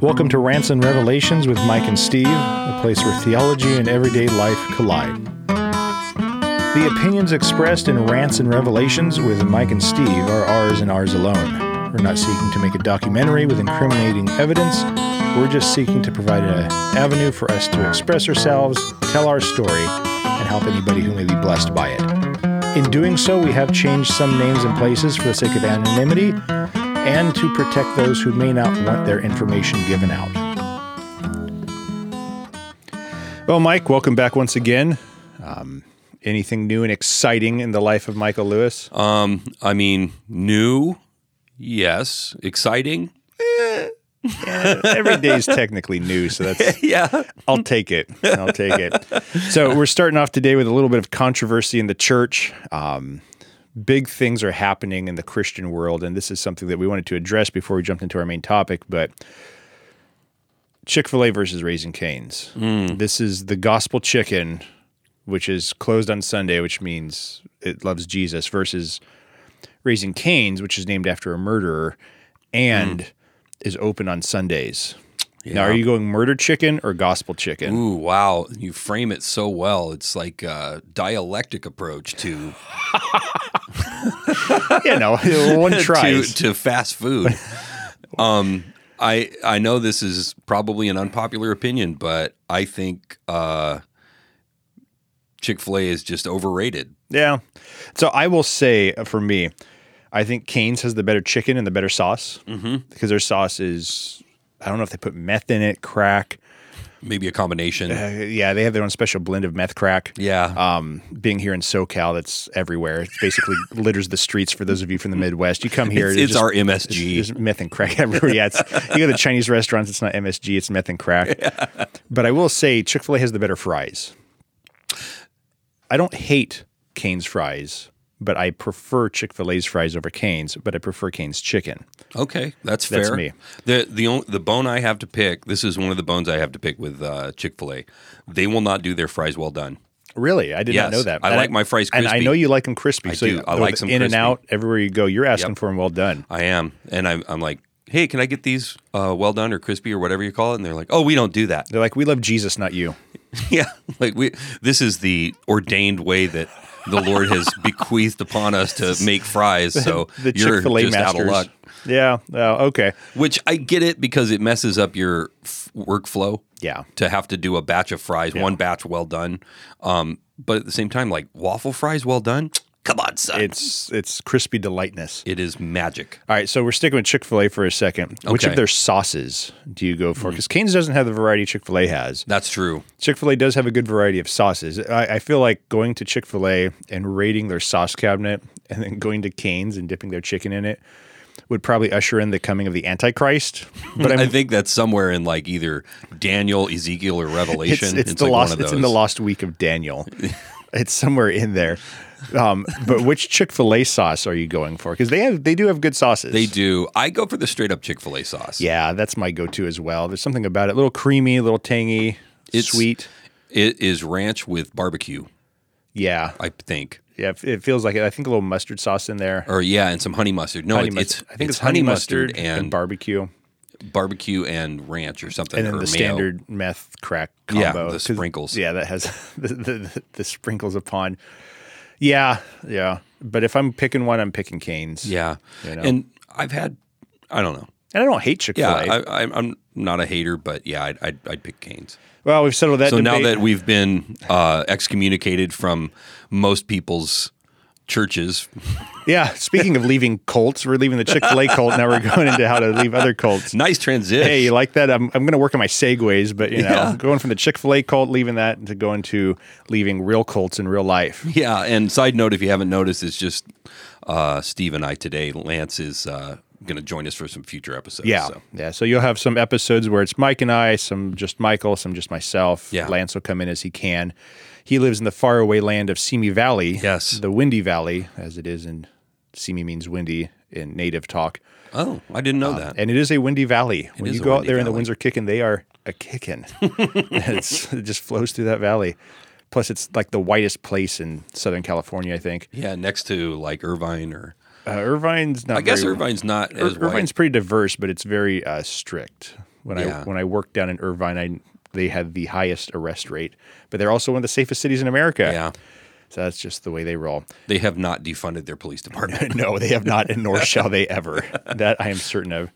Welcome to Rants and Revelations with Mike and Steve, a place where theology and everyday life collide. The opinions expressed in Rants and Revelations with Mike and Steve are ours and ours alone. We're not seeking to make a documentary with incriminating evidence. We're just seeking to provide an avenue for us to express ourselves, tell our story, and help anybody who may be blessed by it. In doing so, we have changed some names and places for the sake of anonymity and to protect those who may not want their information given out. Well, Mike, welcome back once again. Um, anything new and exciting in the life of Michael Lewis? Um, I mean, new, yes. Exciting, Every day is technically new, so that's yeah. I'll take it. I'll take it. So we're starting off today with a little bit of controversy in the church. Um, big things are happening in the Christian world, and this is something that we wanted to address before we jumped into our main topic. But Chick Fil A versus Raising Canes. Mm. This is the gospel chicken, which is closed on Sunday, which means it loves Jesus, versus Raising Canes, which is named after a murderer and mm. is open on Sundays. Now, are you going murder chicken or gospel chicken? Ooh, wow. You frame it so well. It's like a dialectic approach to you know, one to, tries. to fast food. um, I I know this is probably an unpopular opinion, but I think uh, Chick Fil A is just overrated. Yeah. So I will say uh, for me, I think Cane's has the better chicken and the better sauce mm-hmm. because their sauce is, I don't know if they put meth in it, crack. Maybe a combination. Uh, yeah, they have their own special blend of meth crack. yeah. Um, being here in SoCal, that's everywhere. It basically litters the streets for those of you from the Midwest. You come here, it's, it's just- our MSG. There's meth and crack everywhere. Yeah, it's, you go to the Chinese restaurants, it's not MSG, it's meth and crack. But I will say Chick fil A has the better fries. I don't hate Cane's fries, but I prefer Chick fil A's fries over Cane's, but I prefer Cane's chicken. Okay, that's fair. That's me. The the only, the bone I have to pick. This is one of the bones I have to pick with uh, Chick Fil A. They will not do their fries well done. Really? I did Yes, not know that. I And like my fries And I know you like them crispy. I so do. I like some In and out, everywhere you go, you're asking Yep. for them well done. I am, and I'm, I'm like, hey, can I get these uh, well done or crispy or whatever you call it? And they're like, oh, we don't do that. They're like, we love Jesus, not you. yeah, like we. This is the ordained way that the Lord has bequeathed upon us to make fries. So The you're Chick fil A just out of luck. Yeah. Oh, okay. Which I get it because it messes up your f- workflow. Yeah. to have to do a batch of fries, one batch well done. Um, but at the same time, like waffle fries well done. On. It's it's crispy delightness. it is magic. All right, so we're sticking with Chick Fil A for a second. Which Okay. of their sauces do you go for? Because Cane's doesn't have the variety Chick Fil A has. That's true. Chick Fil A does have a good variety of sauces. I, I feel like going to Chick Fil A and raiding their sauce cabinet, and then going to Cane's and dipping their chicken in it, would probably usher in the coming of the Antichrist. But I I'm, think that's somewhere in like either Daniel, Ezekiel, or it's, Revelation. it's, the like lost. one of It's in the lost week of Daniel. it's somewhere in there. Um, but which Chick Fil A sauce are you going for? Because they have they do have good sauces. They do. I go for the straight up Chick Fil A sauce. Yeah, that's my go-to as well. There's something about it, a little creamy, a little tangy, It's- sweet. It is ranch with barbecue. Yeah, I think, yeah, it- feels like it. I think a little mustard sauce in there. or yeah, and some honey mustard. No, Honey it- mustard. it's I think it's, honey mustard, and, barbecue, barbecue and ranch or something. and then or the mayo. standard meth crack combo. Yeah, the sprinkles. Yeah, that has the, the, the sprinkles upon. Yeah, yeah. But if I'm picking one, I'm picking Canes. Yeah, You know? and I've had. I don't know. and I don't hate Chick Fil A. Yeah. I, I, I'm not a hater, but yeah, I'd, I'd, I'd pick Canes. well, we've settled that. So now that we've been uh, excommunicated from most people's churches, yeah. Speaking of leaving cults, we're leaving the Chick Fil A cult. Now we're going into how to leave other cults. nice transition. Hey, you like that? I'm, I'm going to work on my segues, but you know, Yeah. going from the Chick Fil A cult, leaving that, to going to leaving real cults in real life. Yeah, and side note, if you haven't noticed, it's just uh, Steve and I today. Lance is uh, going to join us for some future episodes. Yeah, so. yeah. So you'll have some episodes where it's Mike and I, some just Michael, some just myself. Yeah. Lance will come in as he can. He lives in the faraway land of Simi Valley. Yes. the Windy Valley, as it is in Simi means windy in native talk, Oh, I didn't know uh, that. and it is a windy valley. when is you go out there and the winds are kicking, they are a kicking. it's, it just flows through that valley. Plus, it's like the whitest place in Southern California, I think. Yeah, next to like Irvine or Uh, Irvine's not. I guess very- Irvine's not Ir- as white. Irvine's pretty diverse, but it's very uh, strict. When Yeah. I when I worked down in Irvine, I they had the highest arrest rate, but they're also one of the safest cities in America. Yeah. So that's just the way they roll. They have not defunded their police department. no, they have not, and nor shall they ever. That I am certain of.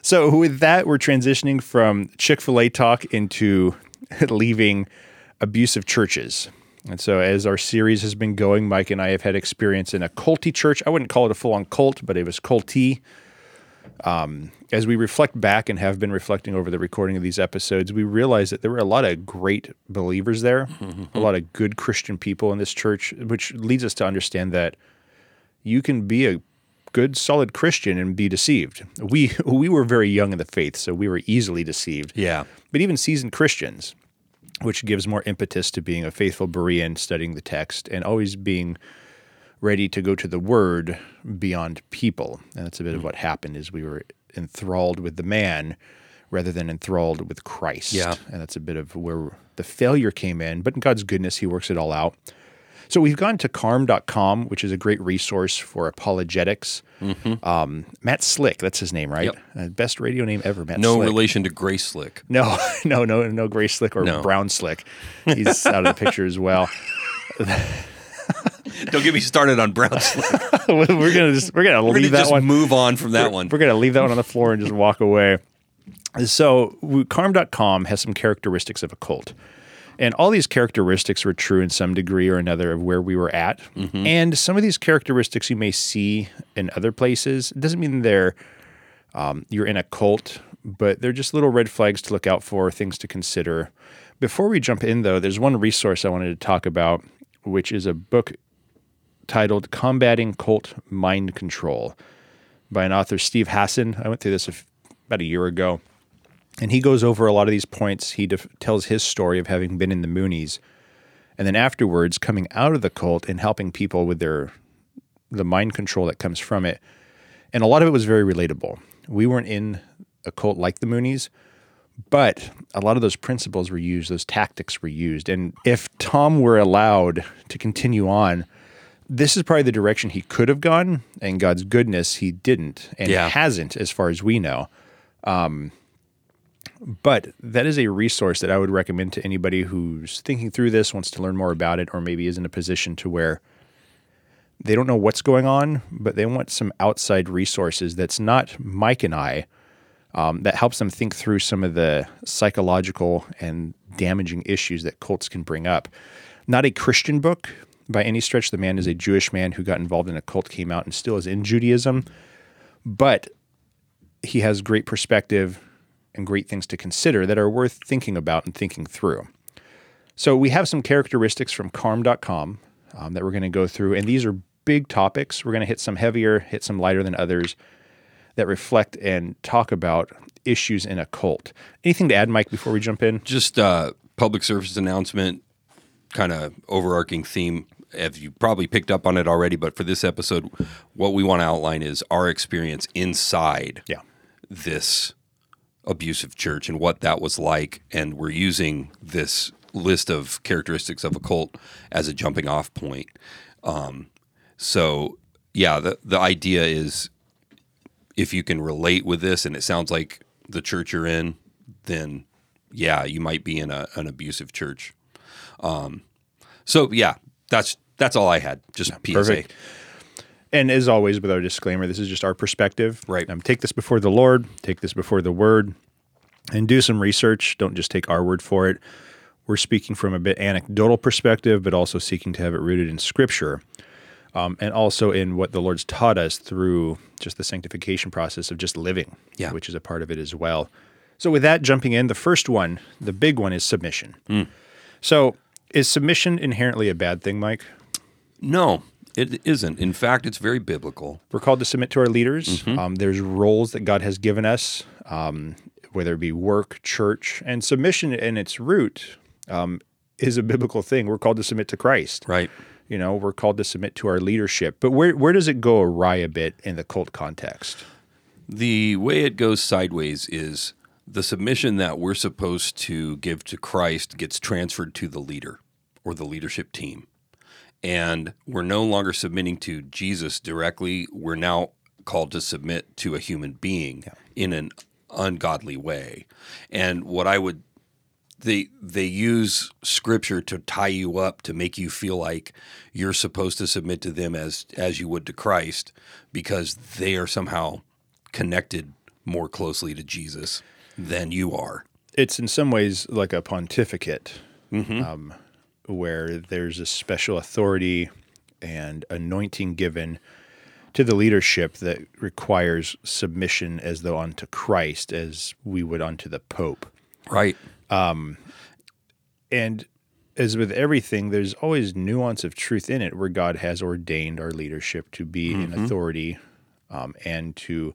So with that, we're transitioning from Chick Fil A talk into leaving abusive churches. And so, as our series has been going, Mike and I have had experience in a culty church. I wouldn't call it a full on cult, but it was culty. Um, as we reflect back and have been reflecting over the recording of these episodes, we realize that there were a lot of great believers there, a lot of good Christian people in this church, which leads us to understand that you can be a good, solid Christian and be deceived. We we were very young in the faith, so we were easily deceived. Yeah. But even seasoned Christians, which gives more impetus to being a faithful Berean, studying the text, and always being ready to go to the Word beyond people. And that's a bit of hmm. what happened is we were enthralled with the man rather than enthralled with Christ. Yeah. And that's a bit of where the failure came in. But in God's goodness, He works it all out. So we've gone to carm.com, which is a great resource for apologetics. Um, Matt Slick, that's his name, right? Yep. Uh, best radio name ever, Matt Slick. No Slick. relation to Grace Slick. No, no, no, no gray slick or No. brown slick. He's out of the picture as well. Don't get me started on Brown Slick. we're gonna just we're gonna We're leave to that just one. move on from that one. We're gonna leave that one on the floor and just walk away. So Carm.com has some characteristics of a cult. And all these characteristics were true in some degree or another of where we were at. And some of these characteristics you may see in other places. It doesn't mean they're um, you're in a cult, but they're just little red flags to look out for, things to consider. Before we jump in, though, there's one resource I wanted to talk about, which is a book titled Combating Cult Mind Control by an author, Steve Hassan. I went through this a f- about a year ago. And he goes over a lot of these points. He def- tells his story of having been in the Moonies, and then afterwards coming out of the cult and helping people with their the mind control that comes from it. And a lot of it was very relatable. We weren't in a cult like the Moonies, but a lot of those principles were used, those tactics were used. And if Tom were allowed to continue on, this is probably the direction he could have gone. And God's goodness, he didn't and Yeah. hasn't, as far as we know. Um, But that is a resource that I would recommend to anybody who's thinking through this, wants to learn more about it, or maybe is in a position to where they don't know what's going on, but they want some outside resources that's not Mike and I, um, that helps them think through some of the psychological and damaging issues that cults can bring up. Not a Christian book by any stretch. The man is a Jewish man who got involved in a cult, came out, and still is in Judaism. But he has great perspective and great things to consider that are worth thinking about and thinking through. So we have some characteristics from carm.com um, that we're going to go through, and these are big topics. We're going to hit some heavier, hit some lighter than others that reflect and talk about issues in a cult. Anything to add, Mike, before we jump in? Just uh, public service announcement, kind of overarching theme. Have you probably picked up on it already? But for this episode, what we want to outline is our experience inside Yeah. this abusive church and what that was like. And we're using this list of characteristics of a cult as a jumping off point. Um, so, yeah, the, the idea is if you can relate with this and it sounds like the church you're in, then yeah, you might be in a, an abusive church. Um, so, yeah, that's that's all I had. Just PSA. Perfect. And as always, with our disclaimer, this is just our perspective. Right. Um, take this before the Lord, take this before the Word, and do some research. Don't just take our word for it. We're speaking from a bit anecdotal perspective, but also seeking to have it rooted in Scripture, um, and also in what the Lord's taught us through just the sanctification process of just living, Yeah. which is a part of it as well. So, with that jumping in, the first one, the big one, is submission. So, is submission inherently a bad thing, Mike? No, it isn't. In fact, it's very biblical. We're called to submit to our leaders. Mm-hmm. Um, there's roles that God has given us, um, whether it be work, church, and submission in its root um, is a biblical thing. We're called to submit to Christ. Right. You know, we're called to submit to our leadership. But where where does it go awry a bit in the cult context? The way it goes sideways is the submission that we're supposed to give to Christ gets transferred to the leader or the leadership team. And we're no longer submitting to Jesus directly. We're now called to submit to a human being in an ungodly way. And what I would they they use scripture to tie you up to make you feel like you're supposed to submit to them as as you would to Christ because they are somehow connected more closely to Jesus than you are. It's in some ways like a pontificate, um, where there's a special authority and anointing given to the leadership that requires submission as though unto Christ, as we would unto the Pope. Right. And as with everything, there's always nuance of truth in it where God has ordained our leadership to be in authority um, and to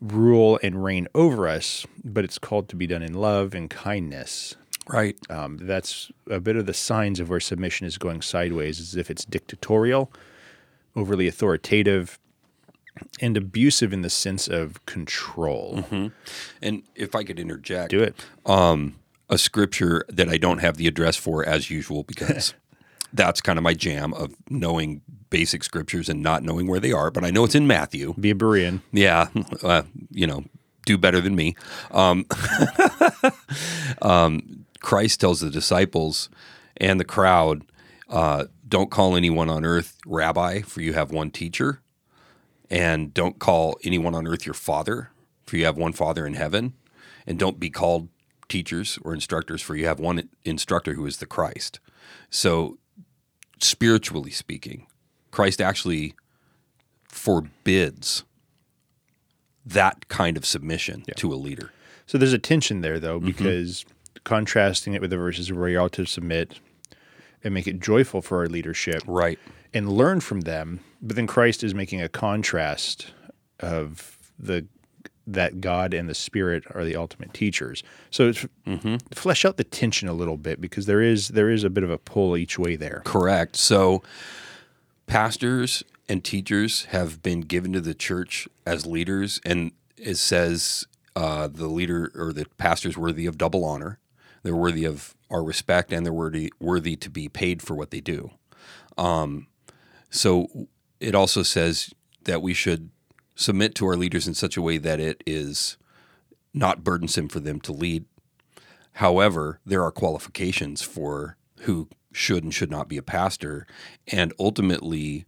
rule and reign over us, but it's called to be done in love and kindness. Right. Um, that's a bit of the signs of where submission is going sideways, as if it's dictatorial, overly authoritative, and abusive in the sense of control. And if I could interject, Do it. a scripture that I don't have the address for as usual because that's kind of my jam of knowing basic scriptures and not knowing where they are. But I know it's in Matthew. Be a Berean. Yeah, uh, you know, do better than me. Um, um, Christ tells the disciples and the crowd, uh, "Don't call anyone on earth rabbi, for you have one teacher, and don't call anyone on earth your father, for you have one Father in heaven, and don't be called teachers or instructors, for you have one instructor who is the Christ." So, spiritually speaking, Christ actually forbids that kind of submission to a leader. So there's a tension there, though, mm-hmm. because contrasting it with the verses where we ought to submit and make it joyful for our leadership Right. and learn from them, but then Christ is making a contrast of the that God and the Spirit are the ultimate teachers. So it's, flesh out the tension a little bit because there is there is a bit of a pull each way there. Correct. So, pastors and teachers have been given to the church as leaders, and it says uh, the leader or the pastor is worthy of double honor. They're worthy of our respect, and they're worthy worthy to be paid for what they do. Um, so, it also says that we should submit to our leaders in such a way that it is not burdensome for them to lead. However, there are qualifications for who should and should not be a pastor. And ultimately,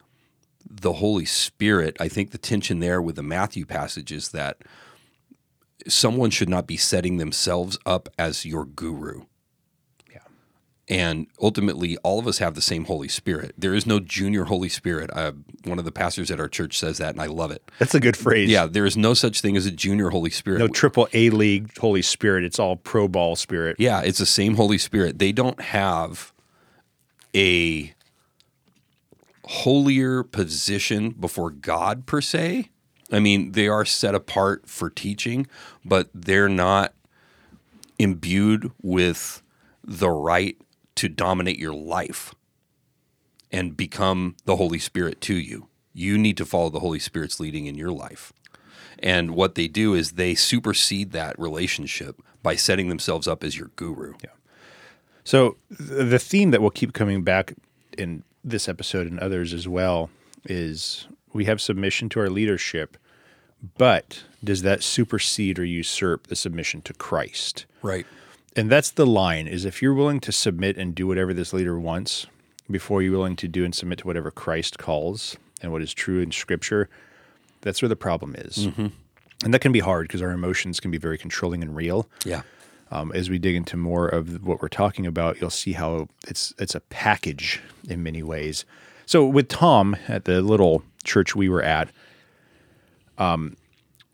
the Holy Spirit, I think the tension there with the Matthew passage is that someone should not be setting themselves up as your guru. And ultimately, all of us have the same Holy Spirit. There is no junior Holy Spirit. Uh, one of the pastors at our church says that, and I love it. That's a good phrase. Yeah, there is no such thing as a junior Holy Spirit. No triple A league Holy Spirit. It's all pro ball spirit. Yeah, it's the same Holy Spirit. They don't have a holier position before God per se. I mean, they are set apart for teaching, but they're not imbued with the right to dominate your life and become the Holy Spirit to you. You need to follow the Holy Spirit's leading in your life. And what they do is they supersede that relationship by setting themselves up as your guru. Yeah. So the theme that will keep coming back in this episode and others as well is we have submission to our leadership, but does that supersede or usurp the submission to Christ? Right. And that's the line is if you're willing to submit and do whatever this leader wants before you're willing to do and submit to whatever Christ calls and what is true in scripture, that's where the problem is. And that can be hard because our emotions can be very controlling and real Yeah. um, as we dig into more of what we're talking about, you'll see how it's it's a package in many ways. So with Tom at the little church we were at, um,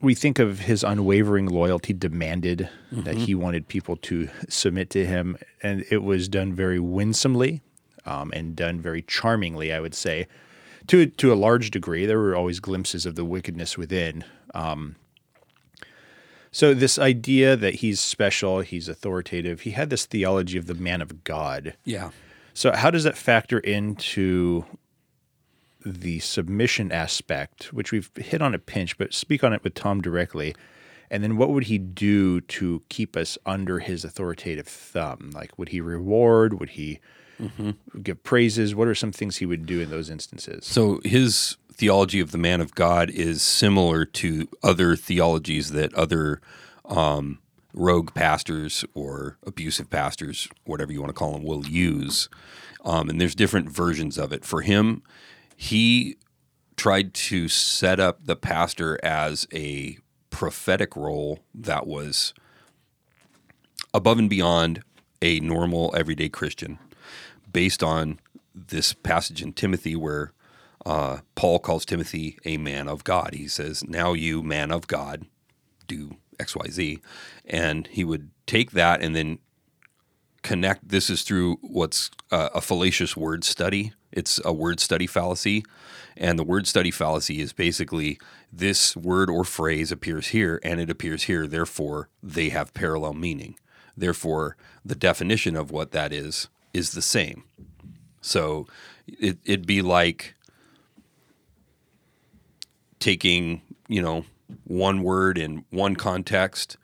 we think of his unwavering loyalty demanded that he wanted people to submit to him, and it was done very winsomely um, and done very charmingly, I would say. To to a large degree, there were always glimpses of the wickedness within, so this idea that he's special, he's authoritative, he had this theology of the man of God. Yeah. So how does that factor into the submission aspect, which we've hit on a pinch, but speak on it with Tom directly. And then what would he do to keep us under his authoritative thumb? Like would he reward? Would he give praises. What are some things he would do in those instances? So his theology of the man of God is similar to other theologies that other um, rogue pastors or abusive pastors, whatever you want to call them, will use. Um, and there's different versions of it. For him, he tried to set up the pastor as a prophetic role that was above and beyond a normal everyday Christian, based on this passage in Timothy where uh, Paul calls Timothy a man of God. He says, Now you, man of God, do XYZ. And he would take that and then connect. This is through what's uh, a fallacious word study. It's a word study fallacy. And the word study fallacy is basically this word or phrase appears here and it appears here. Therefore, they have parallel meaning. Therefore, the definition of what that is is the same. So it, it'd be like taking, you know, one word in one context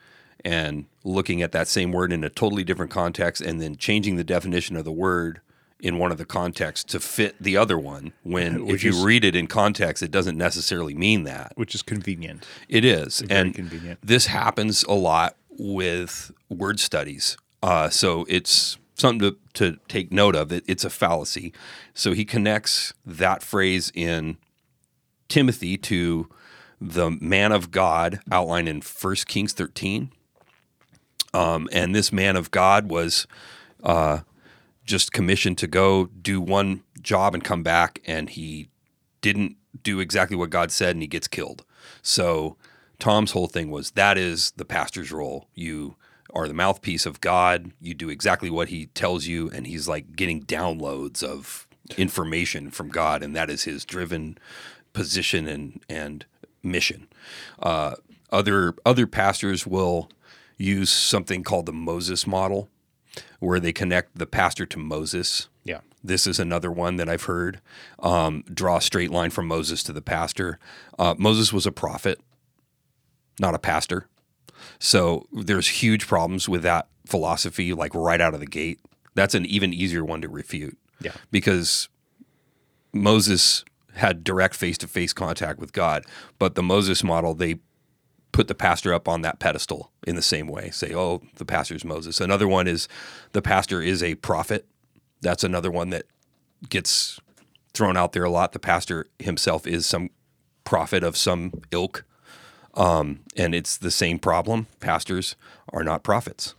and looking at that same word in a totally different context and then changing the definition of the word in one of the contexts to fit the other one when Which if you is- read it in context it doesn't necessarily mean that Which is convenient. it is, Very and convenient. this happens a lot with word studies. Uh, so it's something to, to take note of. It, it's a fallacy. So he connects that phrase in Timothy to the man of God outlined in 1 Kings 13. Um, and this man of God was uh, just commissioned to go do one job and come back, and he didn't do exactly what God said, and he gets killed. So Tom's whole thing was that is the pastor's role. You are the mouthpiece of God. You do exactly what he tells you, and he's like getting downloads of information from God, and that is his driven position and and mission. Uh, other other pastors will use something called the Moses model, where they connect the pastor to Moses. Yeah. This is another one that I've heard. Um, draw a straight line from Moses to the pastor. Uh, Moses was a prophet, not a pastor. So there's huge problems with that philosophy, like right out of the gate. That's an even easier one to refute. Yeah. Because Moses had direct face to face contact with God, but the Moses model, they put the pastor up on that pedestal in the same way. Say, oh, the pastor's Moses. Another one is the pastor is a prophet. That's another one that gets thrown out there a lot. The pastor himself is some prophet of some ilk. Um, and it's the same problem. Pastors are not prophets.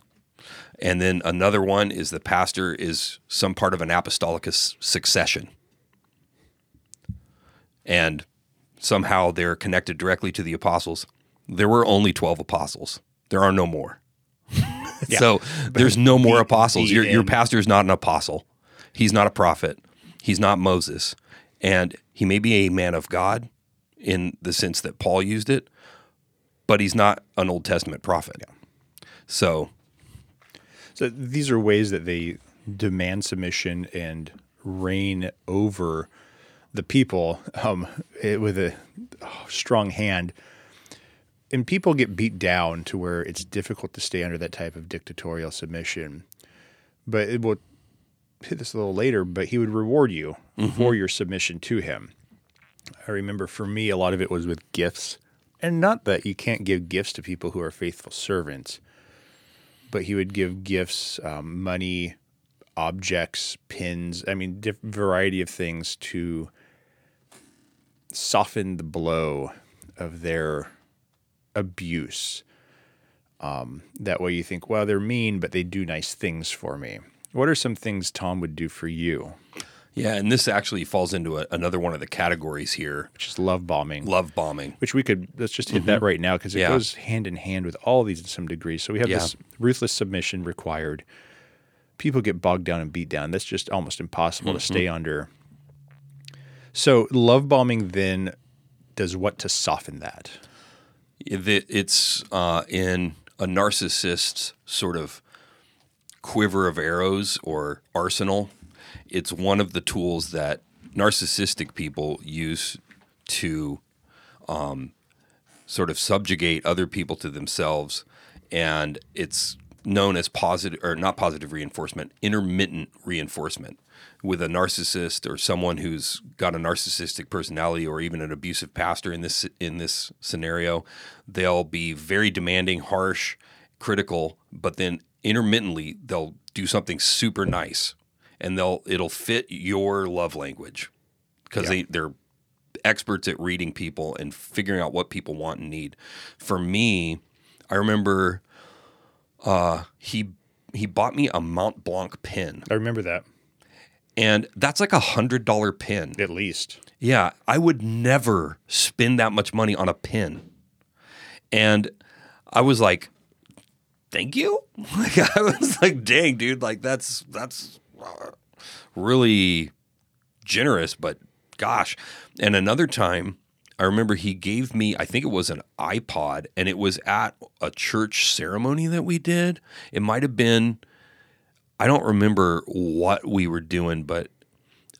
And then another one is the pastor is some part of an apostolic succession. And somehow they're connected directly to the apostles. There were only 12 apostles, there are no more. so there's no more the- apostles. the Your, your pastor is not an apostle, he's not a prophet, he's not Moses. And he may be a man of God in the sense that Paul used it, but he's not an Old Testament prophet. So So these are ways that they demand submission and reign over the people um, it- with a oh, strong hand. And people get beat down to where it's difficult to stay under that type of dictatorial submission. But it will hit this a little later, but he would reward you for your submission to him. I remember for me, a lot of it was with gifts. And not that you can't give gifts to people who are faithful servants, but he would give gifts, um, money, objects, pins. I mean, diff- variety of things to soften the blow of their abuse. Um, that way, you think, well, they're mean, but they do nice things for me. What are some things Tom would do for you? yeah, and this actually falls into a, another one of the categories here: Which is love bombing. love bombing. which we could let's just hit that right now because it Mm-hmm. Yeah. goes hand in hand with all these in some degree. So we have Yeah. this ruthless submission required. People get bogged down and beat down. That's just almost impossible to Mm-hmm. stay under. So love bombing then does what to soften that? It- It's uh, in a narcissist's sort of quiver of arrows or arsenal. It's one of the tools that narcissistic people use to um, sort of subjugate other people to themselves. And it's known as positive or not positive reinforcement, intermittent reinforcement. With a narcissist or someone who's got a narcissistic personality or even an abusive pastor in this in this scenario, they'll be very demanding, harsh, critical, but then intermittently they'll do something super nice. And they'll it'll fit your love language because they they're experts at reading people and figuring out what people want and need. For me, I remember uh, he he bought me a Mont Blanc pen, I remember that and that's like a hundred dollar pin. at least. Yeah, I would never spend that much money on a pin. And I was like, "Thank you." Like I was like, "Dang, dude, like that's that's uh, really generous, but gosh." And another time, I remember he gave me, I think it was an iPod, and it was at a church ceremony that we did. It might have been I don't remember what we were doing, but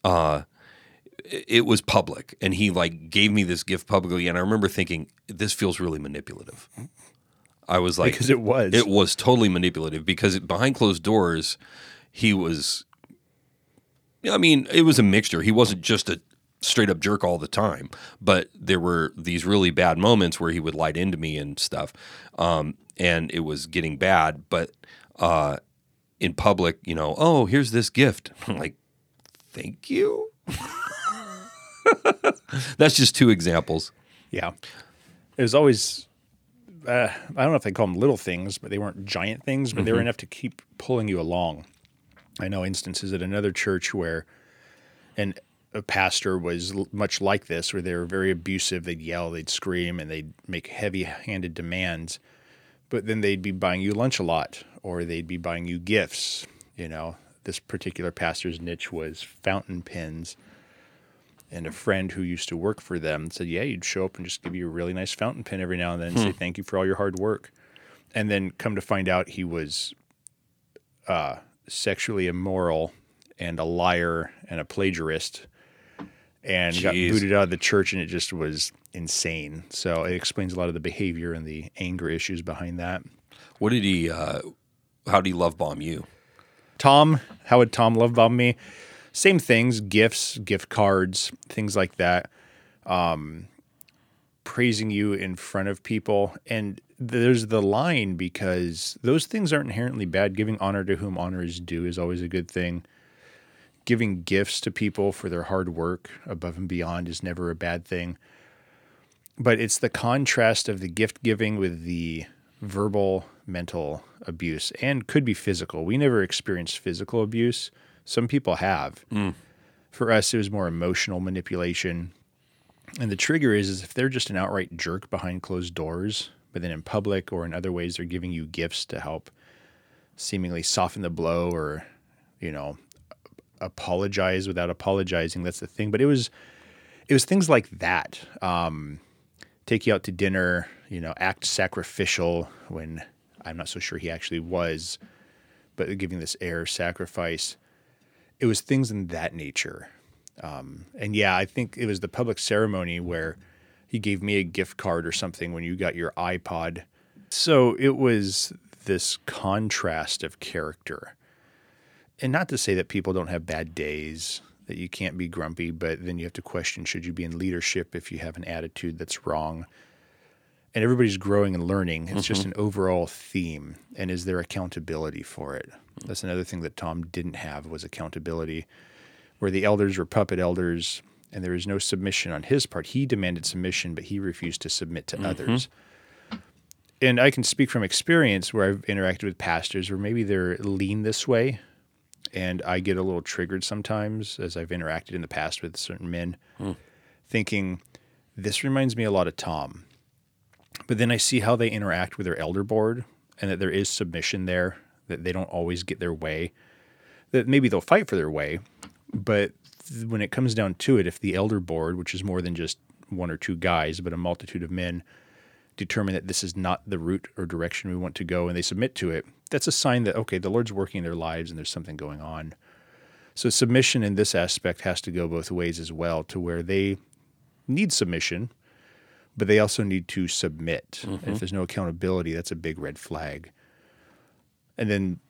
uh, it was public, and he like gave me this gift publicly, and I remember thinking this feels really manipulative. I was like, Because it was. it was totally manipulative because behind closed doors, he was. I mean, it was a mixture. He wasn't just a straight up jerk all the time, but there were these really bad moments where he would light into me and stuff, um, and it was getting bad. But uh, in public, you know, oh, here's this gift. I'm like, thank you. That's just two examples. Yeah. It was always, uh, I don't know if they call them little things, but they weren't giant things, but they were enough to keep pulling you along. I know instances at another church where an, a pastor was l- much like this, where they were very abusive. They'd yell, they'd scream, and they'd make heavy handed demands. But then they'd be buying you lunch a lot, or they'd be buying you gifts. You know, this particular pastor's niche was fountain pens and a friend who used to work for them said, "Yeah, you'd show up and just give you a really nice fountain pen every now and then, and say thank you for all your hard work." And then come to find out, he was uh, sexually immoral and a liar and a plagiarist, and got booted out of the church, and it just was insane. So it explains a lot of the behavior and the anger issues behind that. What did he? Uh, how did he love bomb you? Tom, how would Tom love bomb me? Same things, gifts, gift cards, things like that. Um, praising you in front of people. And there's the line because those things aren't inherently bad. Giving honor to whom honor is due is always a good thing. Giving gifts to people for their hard work above and beyond is never a bad thing. But it's the contrast of the gift giving with the verbal mental abuse and could be physical. We never experienced physical abuse. Some people have. For us, it was more emotional manipulation. And the trigger is, is if they're just an outright jerk behind closed doors, but then in public or in other ways they're giving you gifts to help seemingly soften the blow or, you know, apologize without apologizing. That's the thing. But it was it was things like that. Um, take you out to dinner, you know, act sacrificial when I'm not so sure he actually was, but giving this air sacrifice. It was things in that nature. Um, and yeah, I think it was the public ceremony where he gave me a gift card or something when you got your iPod. So it was this contrast of character. And not to say that people don't have bad days, that you can't be grumpy, but then you have to question should you be in leadership if you have an attitude that's wrong? And everybody's growing and learning. It's just mm-hmm. an overall theme. And is there accountability for it? That's another thing that Tom didn't have was accountability, where the elders were puppet elders and there was no submission on his part. He demanded submission, but he refused to submit to mm-hmm. others. And I can speak from experience where I've interacted with pastors where maybe they're lean this way, and I get a little triggered sometimes as I've interacted in the past with certain men, mm. thinking, this reminds me a lot of Tom. But then I see how they interact with their elder board and that there is submission there, that they don't always get their way, that maybe they'll fight for their way. But when it comes down to it, if the elder board, which is more than just one or two guys, but a multitude of men, determine that this is not the route or direction we want to go and they submit to it, that's a sign that, okay, the Lord's working in their lives and there's something going on. So submission in this aspect has to go both ways as well, to where they need submission, but they also need to submit. And if there's no accountability, that's a big red flag. and then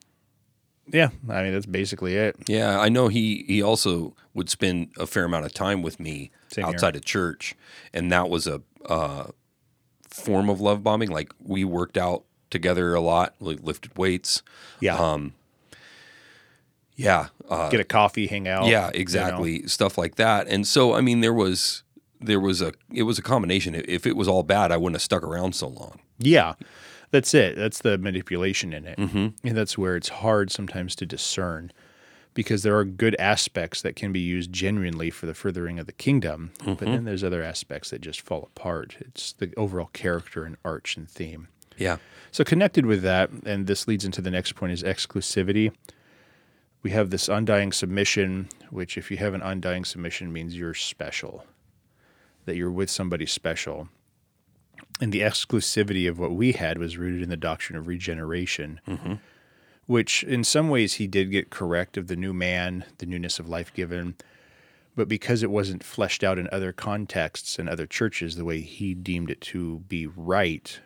yeah, I mean that's basically it. Yeah, I know he he also would spend a fair amount of time with me Same here. outside of church, and that was a uh, form of love bombing. Like we worked out together a lot, like lifted weights. Yeah, Um, Yeah, uh, get a coffee, hang out. yeah, you know? exactly, stuff like that. And so, I mean, there was there was a it was a combination. If it was all bad, I wouldn't have stuck around so long. Yeah, that's it. That's the manipulation in it, Mm-hmm. and that's where it's hard sometimes to discern, because there are good aspects that can be used genuinely for the furthering of the kingdom, but Mm-hmm. then there's other aspects that just fall apart. It's the overall character and arch and theme. Yeah, So connected with that, and this leads into the next point is exclusivity. We have this undying submission, which if you have an undying submission means you're special, that you're with somebody special. And the exclusivity of what we had was rooted in the doctrine of regeneration, mm-hmm. which in some ways he did get correct of the new man, the newness of life given. But because it wasn't fleshed out in other contexts and other churches the way he deemed it to be right,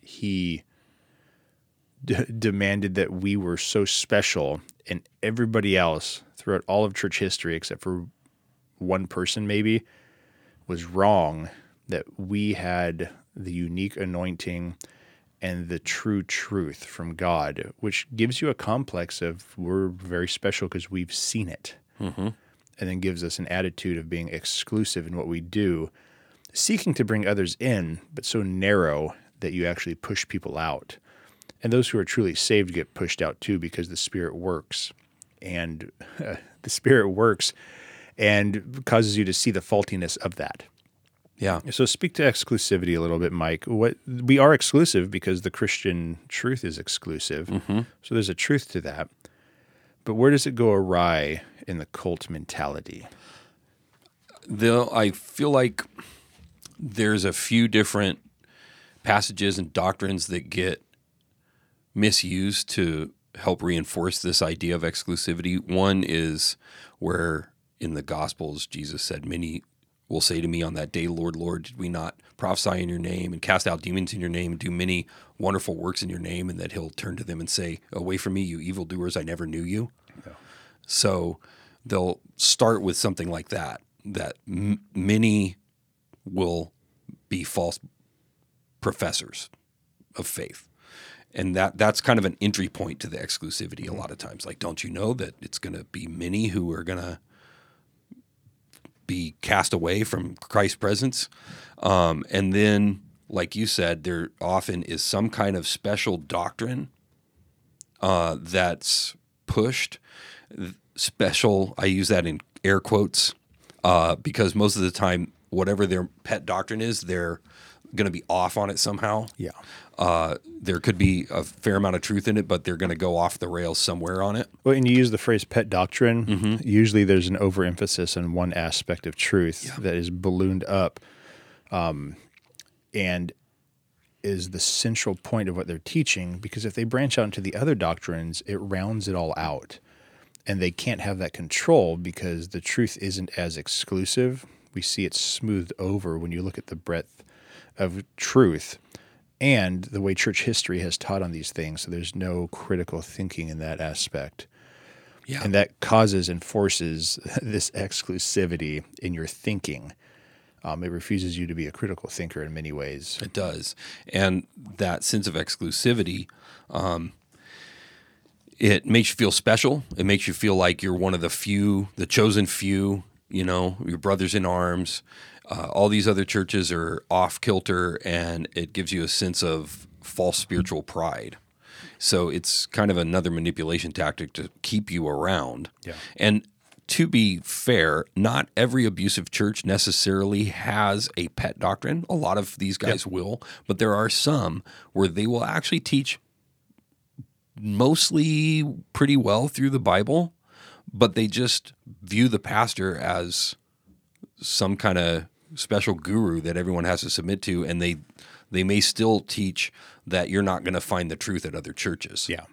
he d- demanded that we were so special and everybody else throughout all of church history except for one person maybe was wrong that we had the unique anointing and the true truth from God which gives you a complex of we're very special because we've seen it mm-hmm. and then gives us an attitude of being exclusive in what we do seeking to bring others in, but so narrow that you actually push people out. And those who are truly saved get pushed out too because the Spirit works. And the Spirit works and causes you to see the faultiness of that. yeah. So speak to exclusivity a little bit, Mike. What we are exclusive because the Christian truth is exclusive. Mm-hmm. So there's a truth to that. But where does it go awry in the cult mentality? the I feel like there's a few different passages and doctrines that get misused to help reinforce this idea of exclusivity. One is where in the Gospels Jesus said, "Many will say to me on that day, Lord, Lord, did we not prophesy in your name and cast out demons in your name and do many wonderful works in your name?" And that He'll turn to them and say, "Away from me, you evildoers! I never knew you." So they'll start with something like that. That m- many will be false professors of faith. And that that's kind of an entry point to the exclusivity a mm-hmm. lot of times. Like, don't you know that it's going to be many who are going to be cast away from Christ's presence? Um, and then, like you said, there often is some kind of special doctrine uh, that's pushed. Special, I use that in air quotes uh, because most of the time, whatever their pet doctrine is, they're going to be off on it somehow. Yeah. Uh, there could be a fair amount of truth in it, but they're going to go off the rails somewhere on it. Well, and you use the phrase pet doctrine. Usually there's an overemphasis on one aspect of truth that is ballooned up um, and is the central point of what they're teaching. Because if they branch out into the other doctrines, it rounds it all out. And they can't have that control because the truth isn't as exclusive. We see it smoothed over when you look at the breadth of truth and the way church history has taught on these things. So there's no critical thinking in that aspect. Yeah. And that causes and forces this exclusivity in your thinking. Um, it refuses you to be a critical thinker in many ways. It does. And that sense of exclusivity, um, it makes you feel special. It makes you feel like you're one of the few, the chosen few, you know, your brothers in arms. Uh, all these other churches are off kilter, and it gives you a sense of false spiritual pride. So it's kind of another manipulation tactic to keep you around. Yeah. And to be fair, not every abusive church necessarily has a pet doctrine. A lot of these guys will, but there are some where they will actually teach mostly pretty well through the Bible, but they just view the pastor as some kind of special guru that everyone has to submit to and they they may still teach that you're not going to find the truth at other churches. Yeah.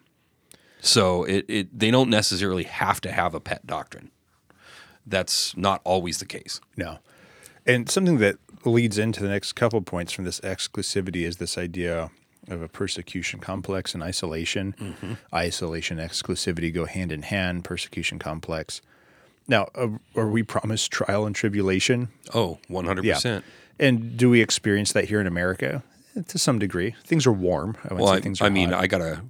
So it, it they don't necessarily have to have a pet doctrine. That's not always the case. No. And something that leads into the next couple points from this exclusivity is this idea of a persecution complex and isolation. Mm-hmm. Isolation, exclusivity go hand in hand. Persecution complex. Now, uh, are we promised trial and tribulation? Oh, 100%. And do we experience that here in America? To some degree, things are warm. I, Well, say I, things are I mean, hot. I got a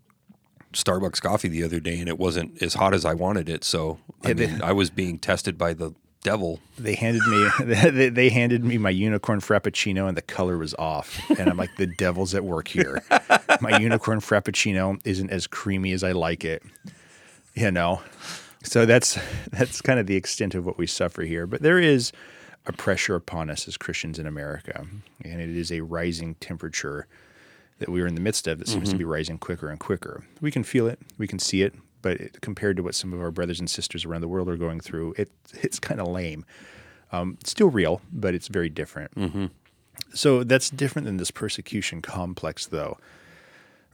Starbucks coffee the other day and it wasn't as hot as I wanted it. So, I Yeah, they- mean, I was being tested by the devil. they handed me they, they handed me my unicorn frappuccino and the color was off and i'm like the devil's at work here my unicorn frappuccino isn't as creamy as i like it you know so that's that's kind of the extent of what we suffer here. But there is a pressure upon us as christians in america and it is a rising temperature that we are in the midst of that seems to be rising quicker and quicker. We can feel it. We can see it. But it, compared to what some of our brothers and sisters around the world are going through it it's kind of lame. Um, still real, but it's very different. So that's different than this persecution complex, though.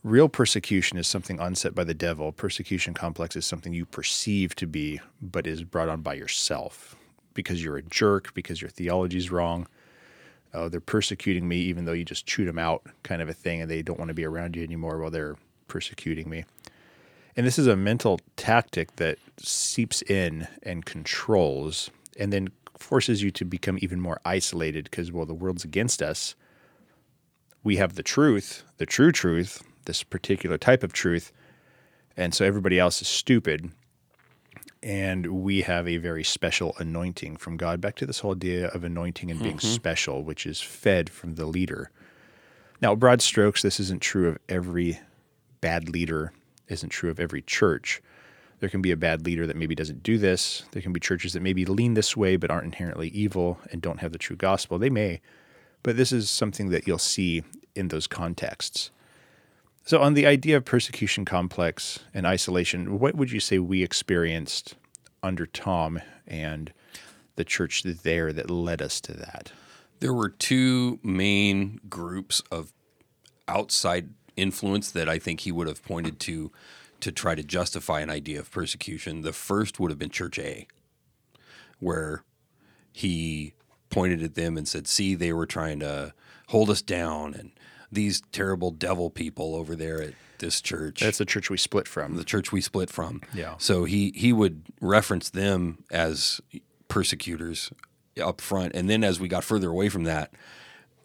Real persecution is something unset by the devil. Persecution complex is something you perceive to be, but is brought on by yourself because you're a jerk, because your theology's wrong. Oh, they're persecuting me, even though you just chewed them out, kind of a thing, and they don't want to be around you anymore while they're persecuting me. And this is a mental tactic that seeps in and controls and then forces you to become even more isolated because, well, the world's against us. We have the truth, the true truth, this particular type of truth. And so everybody else is stupid. And we have a very special anointing from God. Back to this whole idea of anointing and being mm-hmm. special, which is fed from the leader. Now, broad strokes, this isn't true of every bad leader, isn't true of every church. There can be a bad leader that maybe doesn't do this. There can be churches that maybe lean this way but aren't inherently evil and don't have the true gospel. They may, but this is something that you'll see in those contexts. So, on the idea of persecution complex and isolation, what would you say we experienced under Tom and the church there that led us to that? There were two main groups of outside influence that I think he would have pointed to to try to justify an idea of persecution. The first would have been Church A, where he pointed at them and said, See, they were trying to hold us down, and these terrible devil people over there at this church That's the church we split from. the church we split from. Yeah. So he he would reference them as persecutors up front, and then as we got further away from that,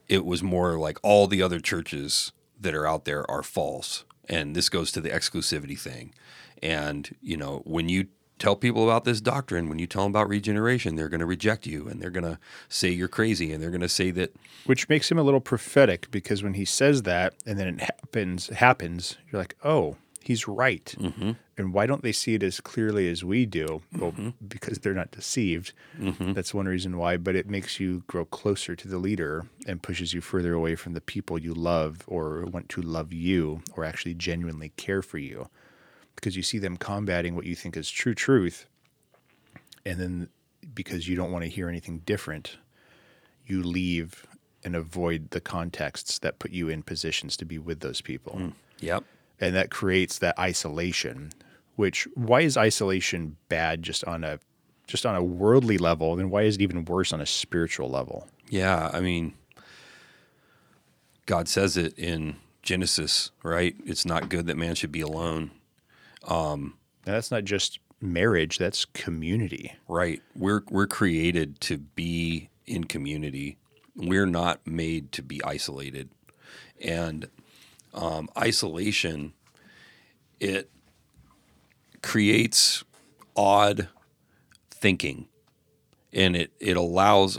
it was more like all the other churches that are out there are false, and this goes to the exclusivity thing. And you know when you tell people about this doctrine, when you tell them about regeneration, they're going to reject you, and they're going to say you're crazy, and they're going to say that which makes him a little prophetic because when he says that and then it happens happens you're like oh he's right. Mm-hmm. And why don't they see it as clearly as we do? Well mm-hmm. because they're not deceived. Mm-hmm. That's one reason why but it makes you grow closer to the leader and pushes you further away from the people you love or want to love you or actually genuinely care for you because you see them combating what you think is true truth and then because you don't want to hear anything different you leave and avoid the contexts that put you in positions to be with those people. Mm, yep, And that creates that isolation, which why is isolation bad just on a just on a worldly level, then why is it even worse on a spiritual level? Yeah, I mean, God says it in Genesis, right? It's not good that man should be alone, Now that's not just marriage, that's community. right? We're we're created to be in community. We're not made to be isolated, and um, isolation it creates odd thinking, and it it allows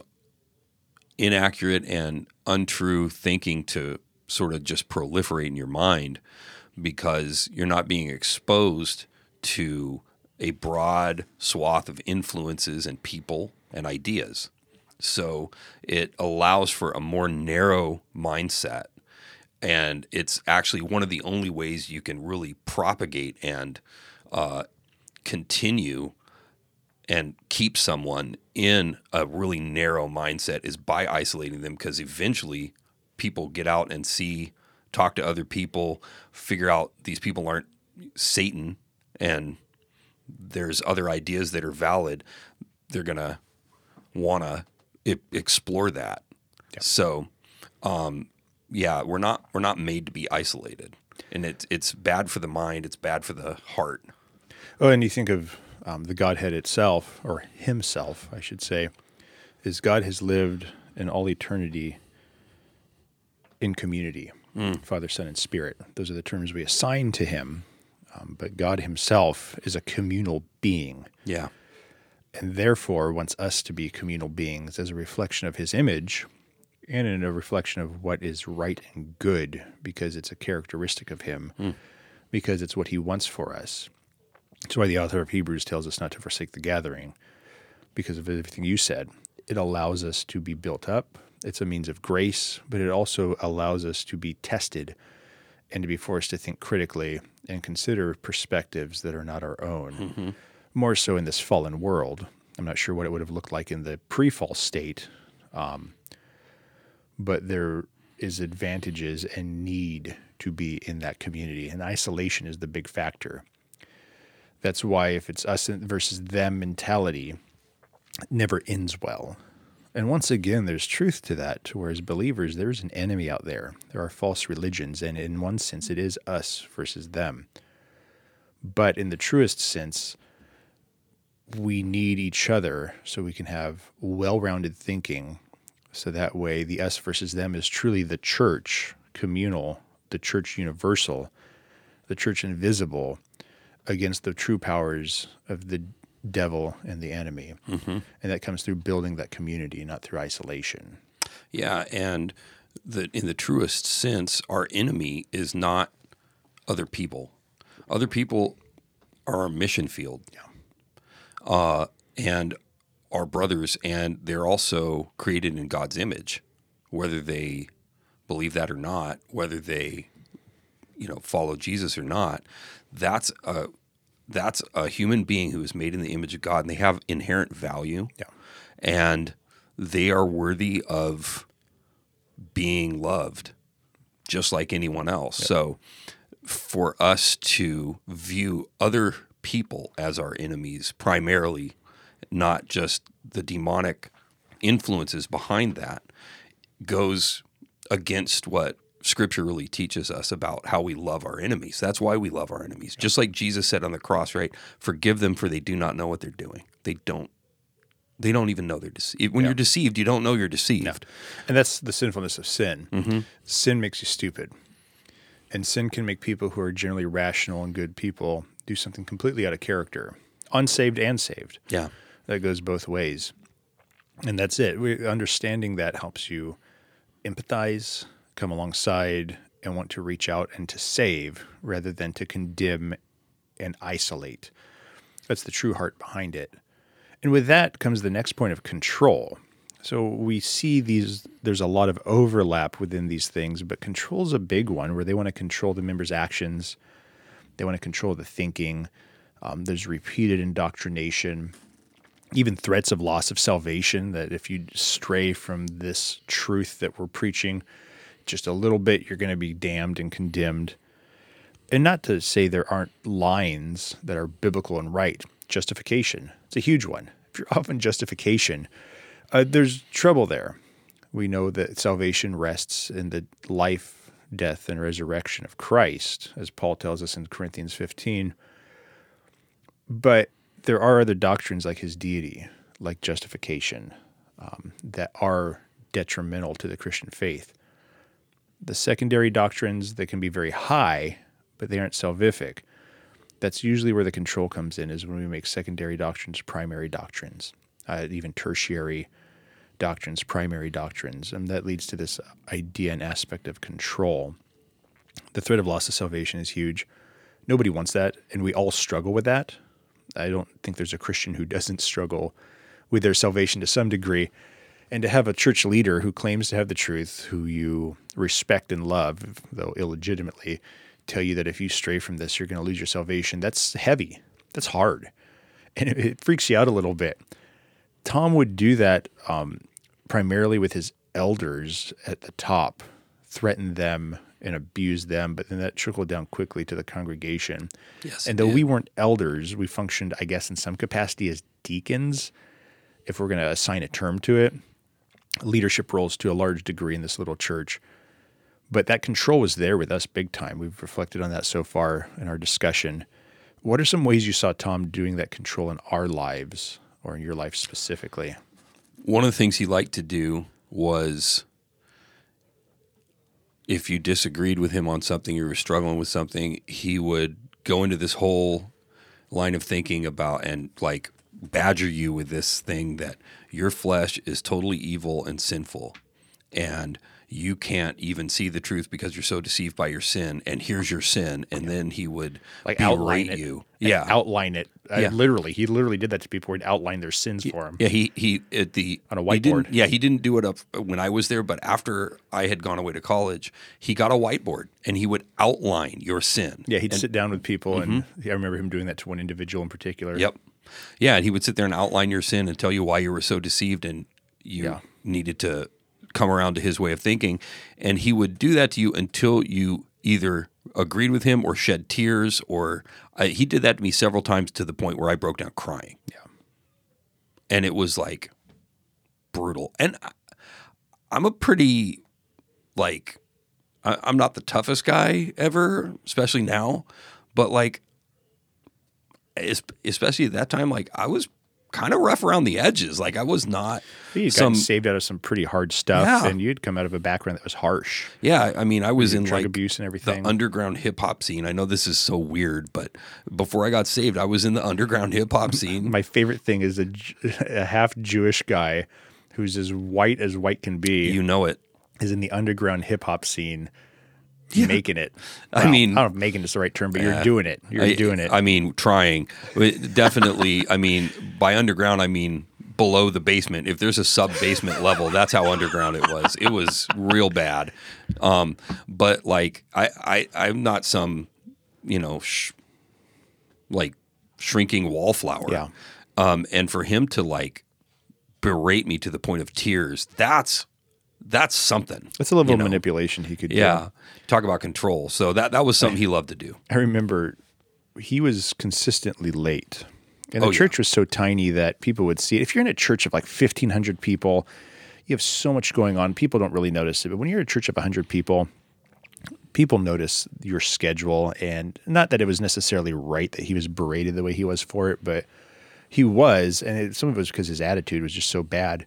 inaccurate and untrue thinking to sort of just proliferate in your mind because you're not being exposed to a broad swath of influences and people and ideas. So it allows for a more narrow mindset. And it's actually one of the only ways you can really propagate and uh, continue and keep someone in a really narrow mindset is by isolating them because eventually people get out and see talk to other people figure out these people aren't satan and there's other ideas that are valid they're going to want to I- explore that so um, yeah, we're not we're not made to be isolated, and it's it's bad for the mind. It's bad for the heart. Oh, and you think of um, the Godhead itself, or Himself, I should say, is God has lived in all eternity in community, Father, Son, and Spirit. Those are the terms we assign to Him. Um, but God Himself is a communal being, Yeah, and therefore wants us to be communal beings as a reflection of His image and in a reflection of what is right and good, because it's a characteristic of Him, because it's what He wants for us. That's why the author of Hebrews tells us not to forsake the gathering, because of everything you said. It allows us to be built up. It's a means of grace, but it also allows us to be tested and to be forced to think critically and consider perspectives that are not our own. More so in this fallen world. I'm not sure what it would have looked like in the pre fall state, um, but there is advantages and need to be in that community, and isolation is the big factor. That's why if it's us versus them mentality, it never ends well. And once again, there's truth to that. To where as believers, there's an enemy out there. There are false religions, and in one sense, it is us versus them. But in the truest sense, we need each other so we can have well-rounded thinking. So that way, the us versus them is truly the church communal, the church universal, the church invisible against the true powers of the devil and the enemy. And that comes through building that community, not through isolation. yeah, and the in the truest sense, our enemy is not other people. Other people are our mission field. Yeah. uh, and our brothers, and they're also created in God's image, whether they believe that or not, whether they, you know, follow Jesus or not. That's a that's a human being who is made in the image of God, and they have inherent value, Yeah. and they are worthy of being loved, just like anyone else. So, for us to view other people as our enemies, primarily, not just the demonic influences behind that, goes against what Scripture really teaches us about how we love our enemies. That's why we love our enemies. Just like Jesus said on the cross, right? Forgive them for they do not know what they're doing. They don't. They don't even know they're deceived. When you're deceived, you don't know you're deceived. And that's the sinfulness of sin. Mm-hmm. Sin makes you stupid. And sin can make people who are generally rational and good people do something completely out of character, unsaved and saved. Yeah. That goes both ways. And that's it. We, understanding that helps you empathize, come alongside, and want to reach out and to save rather than to condemn and isolate. That's the true heart behind it. And with that comes the next point of control. So we see these, there's a lot of overlap within these things, but control is a big one where they want to control the members' actions, they want to control the thinking. Um, there's repeated indoctrination, even threats of loss of salvation. That if you stray from this truth that we're preaching just a little bit, you're going to be damned and condemned. And not to say there aren't lines that are biblical and right. Justification, it's a huge one. If you're off on justification, uh, there's trouble there. We know that salvation rests in the life, death, and resurrection of Christ, as Paul tells us in Corinthians 15. But there are other doctrines like his deity, like justification, um, that are detrimental to the Christian faith. The secondary doctrines that can be very high, but they aren't salvific. That's usually where the control comes in, is when we make secondary doctrines primary doctrines, uh, even tertiary doctrines, primary doctrines. And that leads to this idea and aspect of control. The threat of loss of salvation is huge. Nobody wants that, and we all struggle with that. I don't think there's a Christian who doesn't struggle with their salvation to some degree. And to have a church leader who claims to have the truth, who you respect and love, though illegitimately, tell you that if you stray from this, you're going to lose your salvation, that's heavy. That's hard. And it, it freaks you out a little bit. Tom would do that um, primarily with his elders at the top, threaten them and abuse them, but then that trickled down quickly to the congregation. Yes, and though we weren't elders, we functioned, I guess, in some capacity as deacons, if we're going to assign a term to it. Leadership roles to a large degree in this little church. But that control was there with us big time. We've reflected on that so far in our discussion. What are some ways you saw Tom doing that control in our lives or in your life specifically? One of the things he liked to do was if you disagreed with him on something, you were struggling with something, he would go into this whole line of thinking about and like badger you with this thing that your flesh is totally evil and sinful. And you can't even see the truth because you're so deceived by your sin. And here's your sin. And then he would Like outline it. you. And Yeah. outline it. I Yeah. literally, he literally did that to people. He'd outline their sins for them. Yeah, he he at the On a he whiteboard. yeah, he didn't do it up when I was there, but after I had gone away to college, he got a whiteboard and he would outline your sin. Yeah, he'd sit down with people, and I remember him doing that to one individual in particular. Mm-hmm. Yep. Yeah, and he would sit there and outline your sin and tell you why you were so deceived and you Yeah. needed to come around to his way of thinking. And he would do that to you until you either agreed with him or shed tears or he did that to me several times to the point where I broke down crying. Yeah. And it was like brutal. And I, I'm a pretty like I, I'm not the toughest guy ever, especially now, but like especially at that time, like I was kind of rough around the edges. Like I was not some. gotten saved out of some pretty hard stuff, Yeah. and you'd come out of a background that was harsh. Yeah, I mean, I was in drug like abuse and everything. the underground hip hop scene. I know this is so weird, but before I got saved, I was in the underground hip hop scene. My favorite thing is a, a half Jewish guy who's as white as white can be You know it. is in the underground hip hop scene. Making it. I mean- I don't know if making is the right term, but you're doing it. You're I, doing it. I mean, trying. Definitely. I mean, by underground, I mean below the basement. If there's a sub basement level, that's how underground it was. It was real bad. Um, but like, I, I, I'm not some, you know, sh- like shrinking wallflower. Yeah. Um, and for him to like berate me to the point of tears, that's that's something. That's a level you of know? manipulation he could do. Yeah. Talk about control. So that that was something he loved to do. I remember he was consistently late. And the Oh, yeah. church was so tiny that people would see it. If you're in a church of like 1,500 people, you have so much going on. People don't really notice it. But when you're in a church of 100 people, people notice your schedule. And not that it was necessarily right that he was berated the way he was for it, but he was. And it, some of it was because his attitude was just so bad.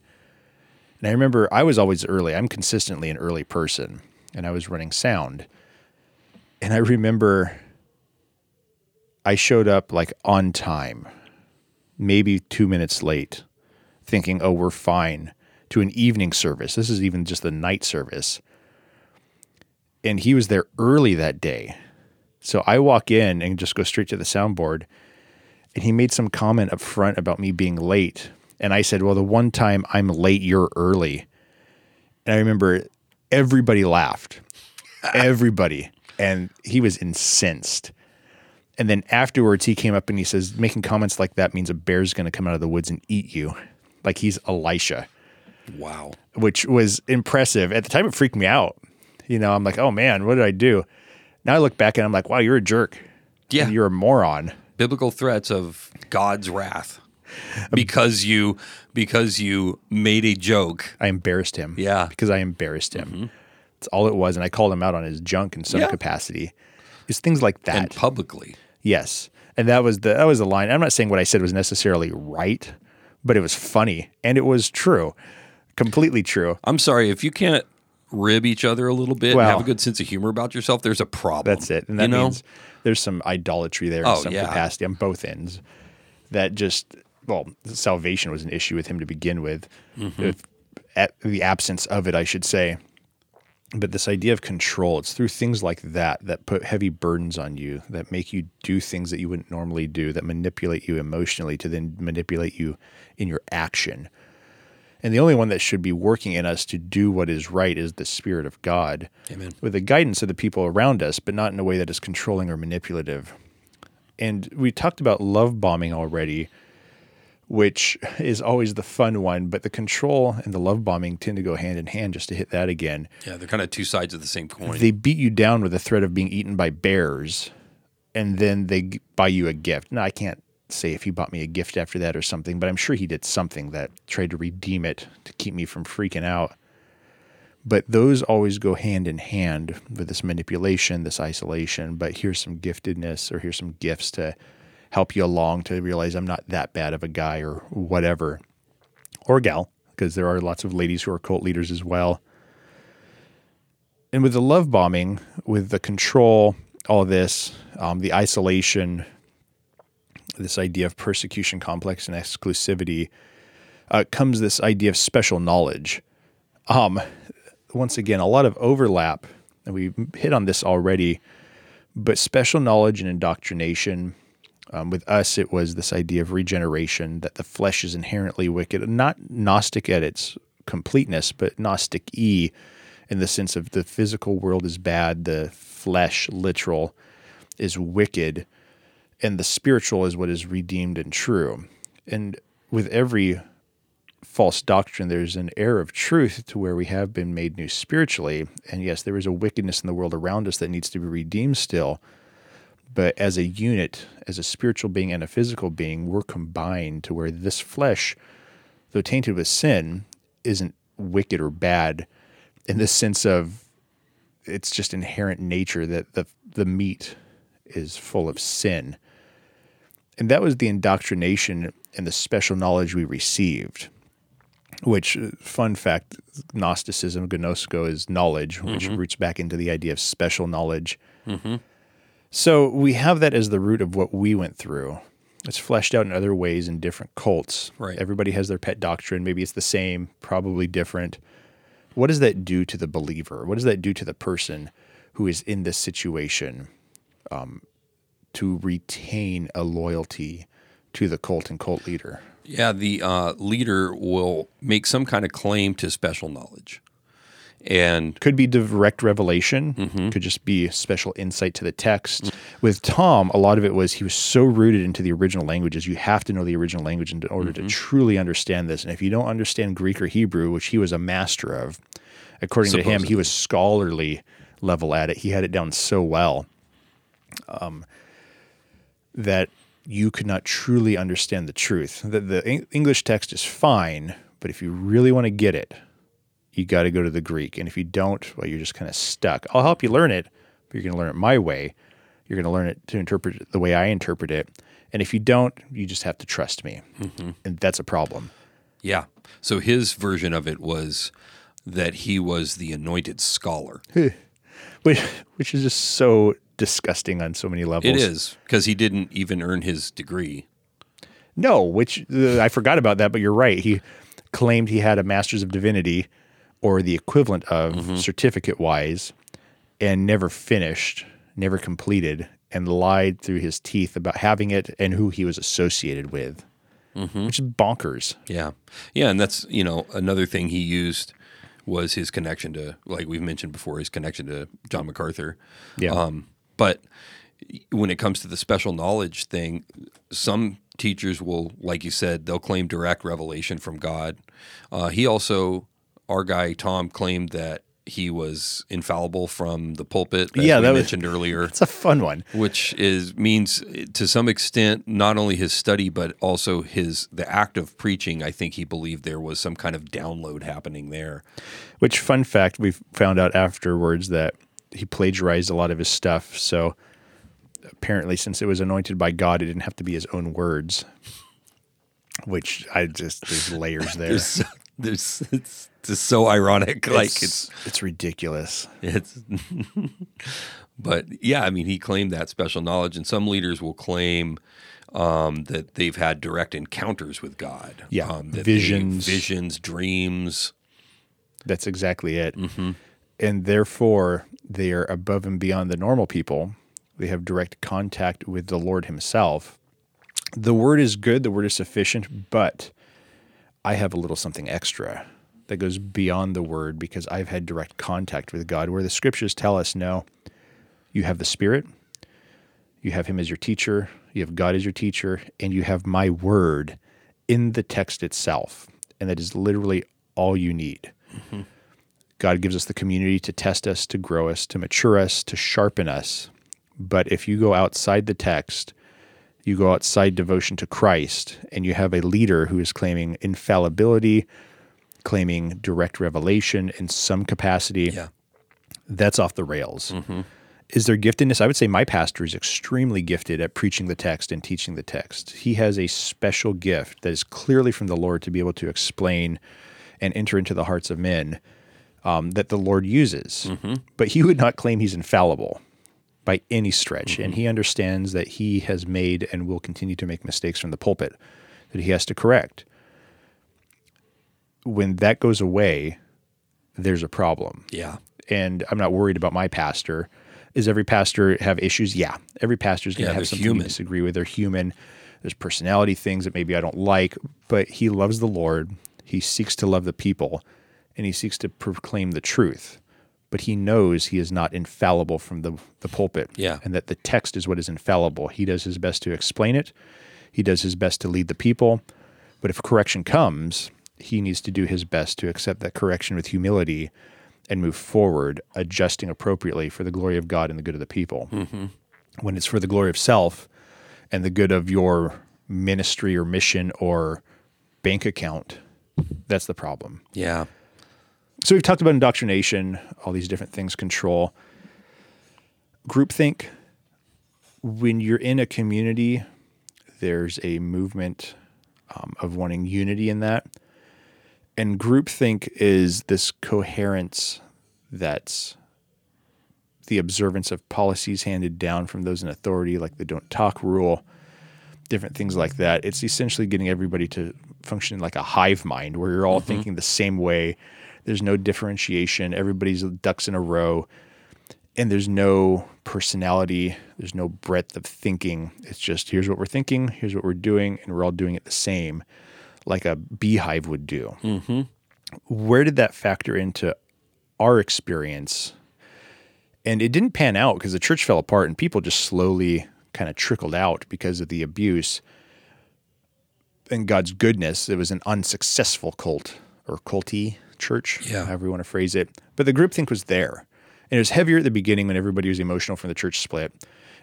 And I remember I was always early. I'm consistently an early person, and I was running sound. And I remember I showed up like on time, maybe two minutes late, thinking, oh, we're fine, to an evening service. This is even just the night service. And he was there early that day. So I walk in and just go straight to the soundboard. And he made some comment up front about me being late. And I said, well, the one time I'm late, you're early. And I remember everybody laughed. everybody. And he was incensed. And then afterwards, he came up and he says, making comments like that means a bear's going to come out of the woods and eat you. Like he's Elisha, Wow. which was impressive. At the time, it freaked me out. You know, I'm like, oh man, what did I do? Now I look back and I'm like, wow, you're a jerk. Yeah. And you're a moron. biblical threats of God's wrath because you because you made a joke. I embarrassed him. Yeah. Because I embarrassed him. Mm-hmm. That's all it was. And I called him out on his junk in some Yeah. capacity. It's things like that. and publicly. Yes. And that was the that was the line. I'm not saying what I said was necessarily right, but it was funny and it was true. Completely true. I'm sorry if you can't rib each other a little bit and have a good sense of humor about yourself. There's a problem. That's it. And that you know? means there's some idolatry there in Oh, some yeah. capacity on both ends. That just well, salvation was an issue with him to begin with. Mm-hmm. If- the absence of it, I should say. But this idea of control, it's through things like that that put heavy burdens on you, that make you do things that you wouldn't normally do, that manipulate you emotionally to then manipulate you in your action. And the only one that should be working in us to do what is right is the Spirit of God Amen. with the guidance of the people around us, but not in a way that is controlling or manipulative. And we talked about love bombing already, which is always the fun one, but the control and the love bombing tend to go hand in hand, just to hit that again. Yeah, they're kind of two sides of the same coin. They beat you down with the threat of being eaten by bears, and then they buy you a gift. Now, I can't say if he bought me a gift after that or something, but I'm sure he did something that tried to redeem it to keep me from freaking out. But those always go hand in hand with this manipulation, this isolation. But here's some giftedness, or here's some gifts to help you along to realize I'm not that bad of a guy or whatever, or gal, because there are lots of ladies who are cult leaders as well. And with the love bombing, with the control, all this, um, the isolation, this idea of persecution complex and exclusivity, uh, comes this idea of special knowledge. Um, once again, a lot of overlap, and we hit on this already, but special knowledge and indoctrination. Um, with us, it was this idea of regeneration, that the flesh is inherently wicked, not Gnostic at its completeness, but Gnostic E in the sense of the physical world is bad, the flesh, literal, is wicked, and the spiritual is what is redeemed and true. And with every false doctrine, there's an air of truth to where we have been made new spiritually. And yes, there is a wickedness in the world around us that needs to be redeemed still. But as a unit, as a spiritual being and a physical being, we're combined to where this flesh, though tainted with sin, isn't wicked or bad in the sense of it's just inherent nature that the the meat is full of sin. And that was the indoctrination and the special knowledge we received. Which, uh, fun fact, Gnosticism, gnosko, is knowledge, which mm-hmm. roots back into the idea of special knowledge. Mm-hmm. So we have that as the root of what we went through. It's fleshed out in other ways in different cults. Right. Everybody has their pet doctrine. Maybe it's the same, probably different what does that do to the believer? What does that do to the person who is in this situation um, to retain a loyalty to the cult and cult leader? Yeah, the uh, leader will make some kind of claim to special knowledge. And could be direct revelation, mm-hmm. could just be special insight to the text. Mm-hmm. With Tom, a lot of it was he was so rooted into the original languages. You have to know the original language in order mm-hmm. to truly understand this. And if you don't understand Greek or Hebrew, which he was a master of, according Supposedly. to him, he was scholarly level at it. He had it down so well um, that you could not truly understand the truth. The, the English text is fine, but if you really want to get it, you got to go to the Greek. And if you don't, well, you're just kind of stuck. I'll help you learn it, but you're going to learn it my way. You're going to learn it to interpret it the way I interpret it. And if you don't, you just have to trust me. Mm-hmm. And that's a problem. Yeah. So his version of it was that he was the anointed scholar. which, which is just so disgusting on so many levels. It is, because he didn't even earn his degree. No, which uh, I forgot about that, but you're right. He claimed he had a master's of divinity or the equivalent of mm-hmm. certificate wise and never finished, never completed, and lied through his teeth about having it and who he was associated with, mm-hmm. which is bonkers. Yeah. Yeah. And that's, you know, another thing he used was his connection to, like we've mentioned before, his connection to John MacArthur. Yeah. Um, but when it comes to the special knowledge thing, some teachers will, like you said, they'll claim direct revelation from God. Uh, he also our guy Tom claimed that he was infallible from the pulpit. yeah, that we mentioned was, earlier. It's a fun one, which is means to some extent not only his study but also his the act of preaching. I think he believed there was some kind of download happening there. Which fun fact we found out afterwards that he plagiarized a lot of his stuff. So apparently, since it was anointed by God, it didn't have to be his own words. Which I just there's layers there. there's, there's it's just so ironic. Like it's it's, it's ridiculous. It's but yeah, I mean, he claimed that special knowledge, and some leaders will claim um, that they've had direct encounters with God. Yeah, um, visions, visions, dreams. That's exactly it. Mm-hmm. And therefore, they are above and beyond the normal people. They have direct contact with the Lord Himself. The word is good. The word is sufficient, but I have a little something extra that goes beyond the word because I've had direct contact with God, where the scriptures tell us no, you have the Spirit, you have Him as your teacher, you have God as your teacher, and you have my word in the text itself. And that is literally all you need. Mm-hmm. God gives us the community to test us, to grow us, to mature us, to sharpen us. But if you go outside the text, you go outside devotion to Christ and you have a leader who is claiming infallibility, claiming direct revelation in some capacity. Yeah. That's off the rails. Mm-hmm. Is there giftedness? I would say my pastor is extremely gifted at preaching the text and teaching the text. He has a special gift that is clearly from the Lord to be able to explain and enter into the hearts of men um, that the Lord uses. Mm-hmm. But he would not claim he's infallible by any stretch. Mm-hmm. And he understands that he has made and will continue to make mistakes from the pulpit that he has to correct. When that goes away, there's a problem Yeah. and I'm not worried about my pastor. Is every pastor have issues? Yeah, every pastor is going to Yeah, have something human. to disagree with. They're human. There's personality things that maybe I don't like, but he loves the Lord. He seeks to love the people, and he seeks to proclaim the truth. But he knows he is not infallible from the, the pulpit, Yeah. and that the text is what is infallible. He does his best to explain it. He does his best to lead the people. But if correction comes, he needs to do his best to accept that correction with humility and move forward, adjusting appropriately for the glory of God and the good of the people. When it's for the glory of self and the good of your ministry or mission or bank account, that's the problem. Yeah. So we've talked about indoctrination, all these different things, control, groupthink. When you're in a community, there's a movement um, of wanting unity in that. And groupthink is this coherence that's the observance of policies handed down from those in authority, like the don't talk rule, different things like that. It's essentially getting everybody to function like a hive mind where you're all mm-hmm. thinking the same way. There's no differentiation. Everybody's ducks in a row. And there's no personality. There's no breadth of thinking. It's just here's what we're thinking, here's what we're doing, and we're all doing it the same, like a beehive would do. Mm-hmm. Where did that factor into our experience? And it didn't pan out because the church fell apart and people just slowly kind of trickled out because of the abuse. And God's goodness, it was an unsuccessful cult or culty church, Yeah. however you want to phrase it. But the groupthink was there. And it was heavier at the beginning when everybody was emotional from the church split.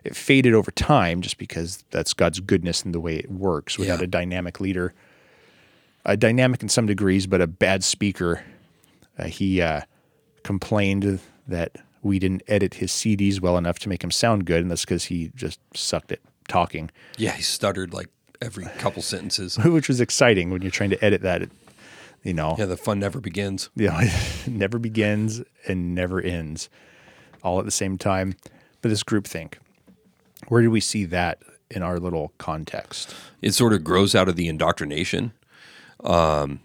It faded over time just because that's God's goodness and the way it works without Yeah. a dynamic leader. A dynamic in some degrees, but a bad speaker. Uh, he uh, complained that we didn't edit his CDs well enough to make him sound good, and that's because he just sucked at talking, Yeah. He stuttered like every couple sentences. which was exciting when you're trying to edit that. You know, Yeah. The fun never begins. you know, it never begins and never ends, all at the same time. But this groupthink, where do we see that in our little context? it sort of grows out of the indoctrination. Um,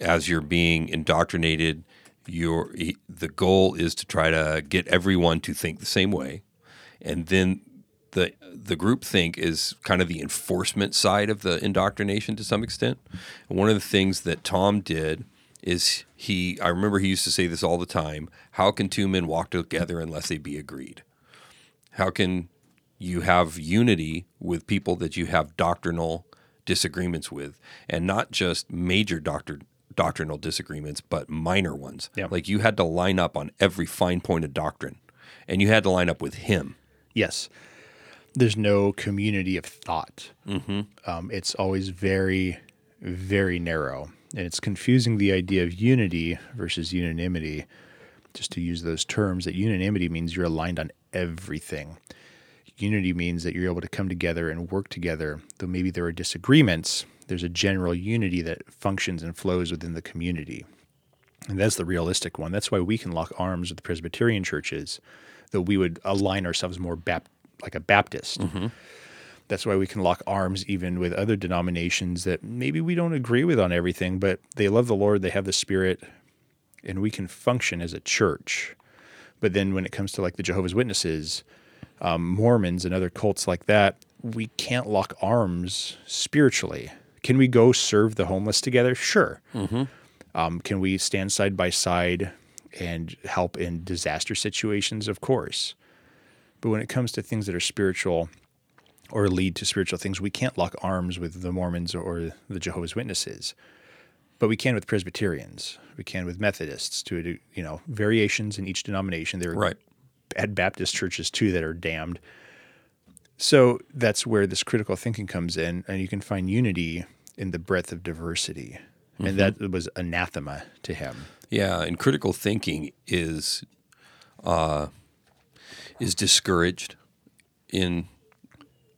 as you're being indoctrinated, your the goal is to try to get everyone to think the same way, and then the the group think is kind of the enforcement side of the indoctrination to some extent. And one of the things that Tom did is he I remember he used to say this all the time, how can two men walk together unless they be agreed? How can you have unity with people that you have doctrinal disagreements with, and not just major doctor, doctrinal disagreements, but minor ones? Yep. Like you had to line up on every fine point of doctrine, and you had to line up with him. Yes. There's no community of thought. Um, it's always very, very narrow. And it's confusing the idea of unity versus unanimity. Just to use those terms, that unanimity means you're aligned on everything. Unity means that you're able to come together and work together. Though maybe there are disagreements, there's a general unity that functions and flows within the community. And that's the realistic one. That's why we can lock arms with the Presbyterian churches, that we would align ourselves more bap- like a Baptist. Mm-hmm. That's why we can lock arms even with other denominations that maybe we don't agree with on everything, but they love the Lord, they have the Spirit, and we can function as a church. But then when it comes to like the Jehovah's Witnesses, um, Mormons, and other cults like that, we can't lock arms spiritually. Can we go serve the homeless together? Sure. Um, can we stand side by side and help in disaster situations? Of course. But when it comes to things that are spiritual or lead to spiritual things, we can't lock arms with the Mormons or the Jehovah's Witnesses. But we can with Presbyterians. We can with Methodists. To you know variations in each denomination. There are Right. Bad Baptist churches too that are damned. So that's where this critical thinking comes in, and you can find unity in the breadth of diversity. and that was anathema to him. Yeah, and critical thinking is uh, is discouraged in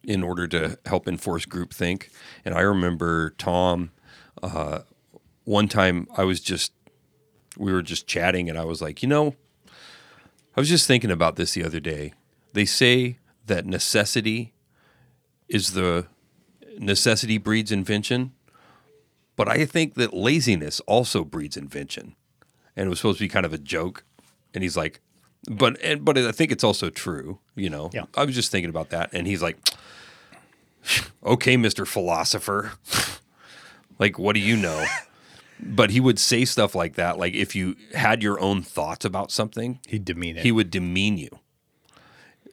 in order to help enforce groupthink. And I remember Tom. Uh, one time, I was just we were just chatting, and I was like, you know, I was just thinking about this the other day. They say that necessity is the necessity breeds invention, but I think that laziness also breeds invention. And it was supposed to be kind of a joke. And he's like, but and but I think it's also true, you know. Yeah. I was just thinking about that, and he's like, "Okay, Mister Philosopher, like, what do you know?" but he would say stuff like that, like if you had your own thoughts about something, He'd demean it. he would demean you.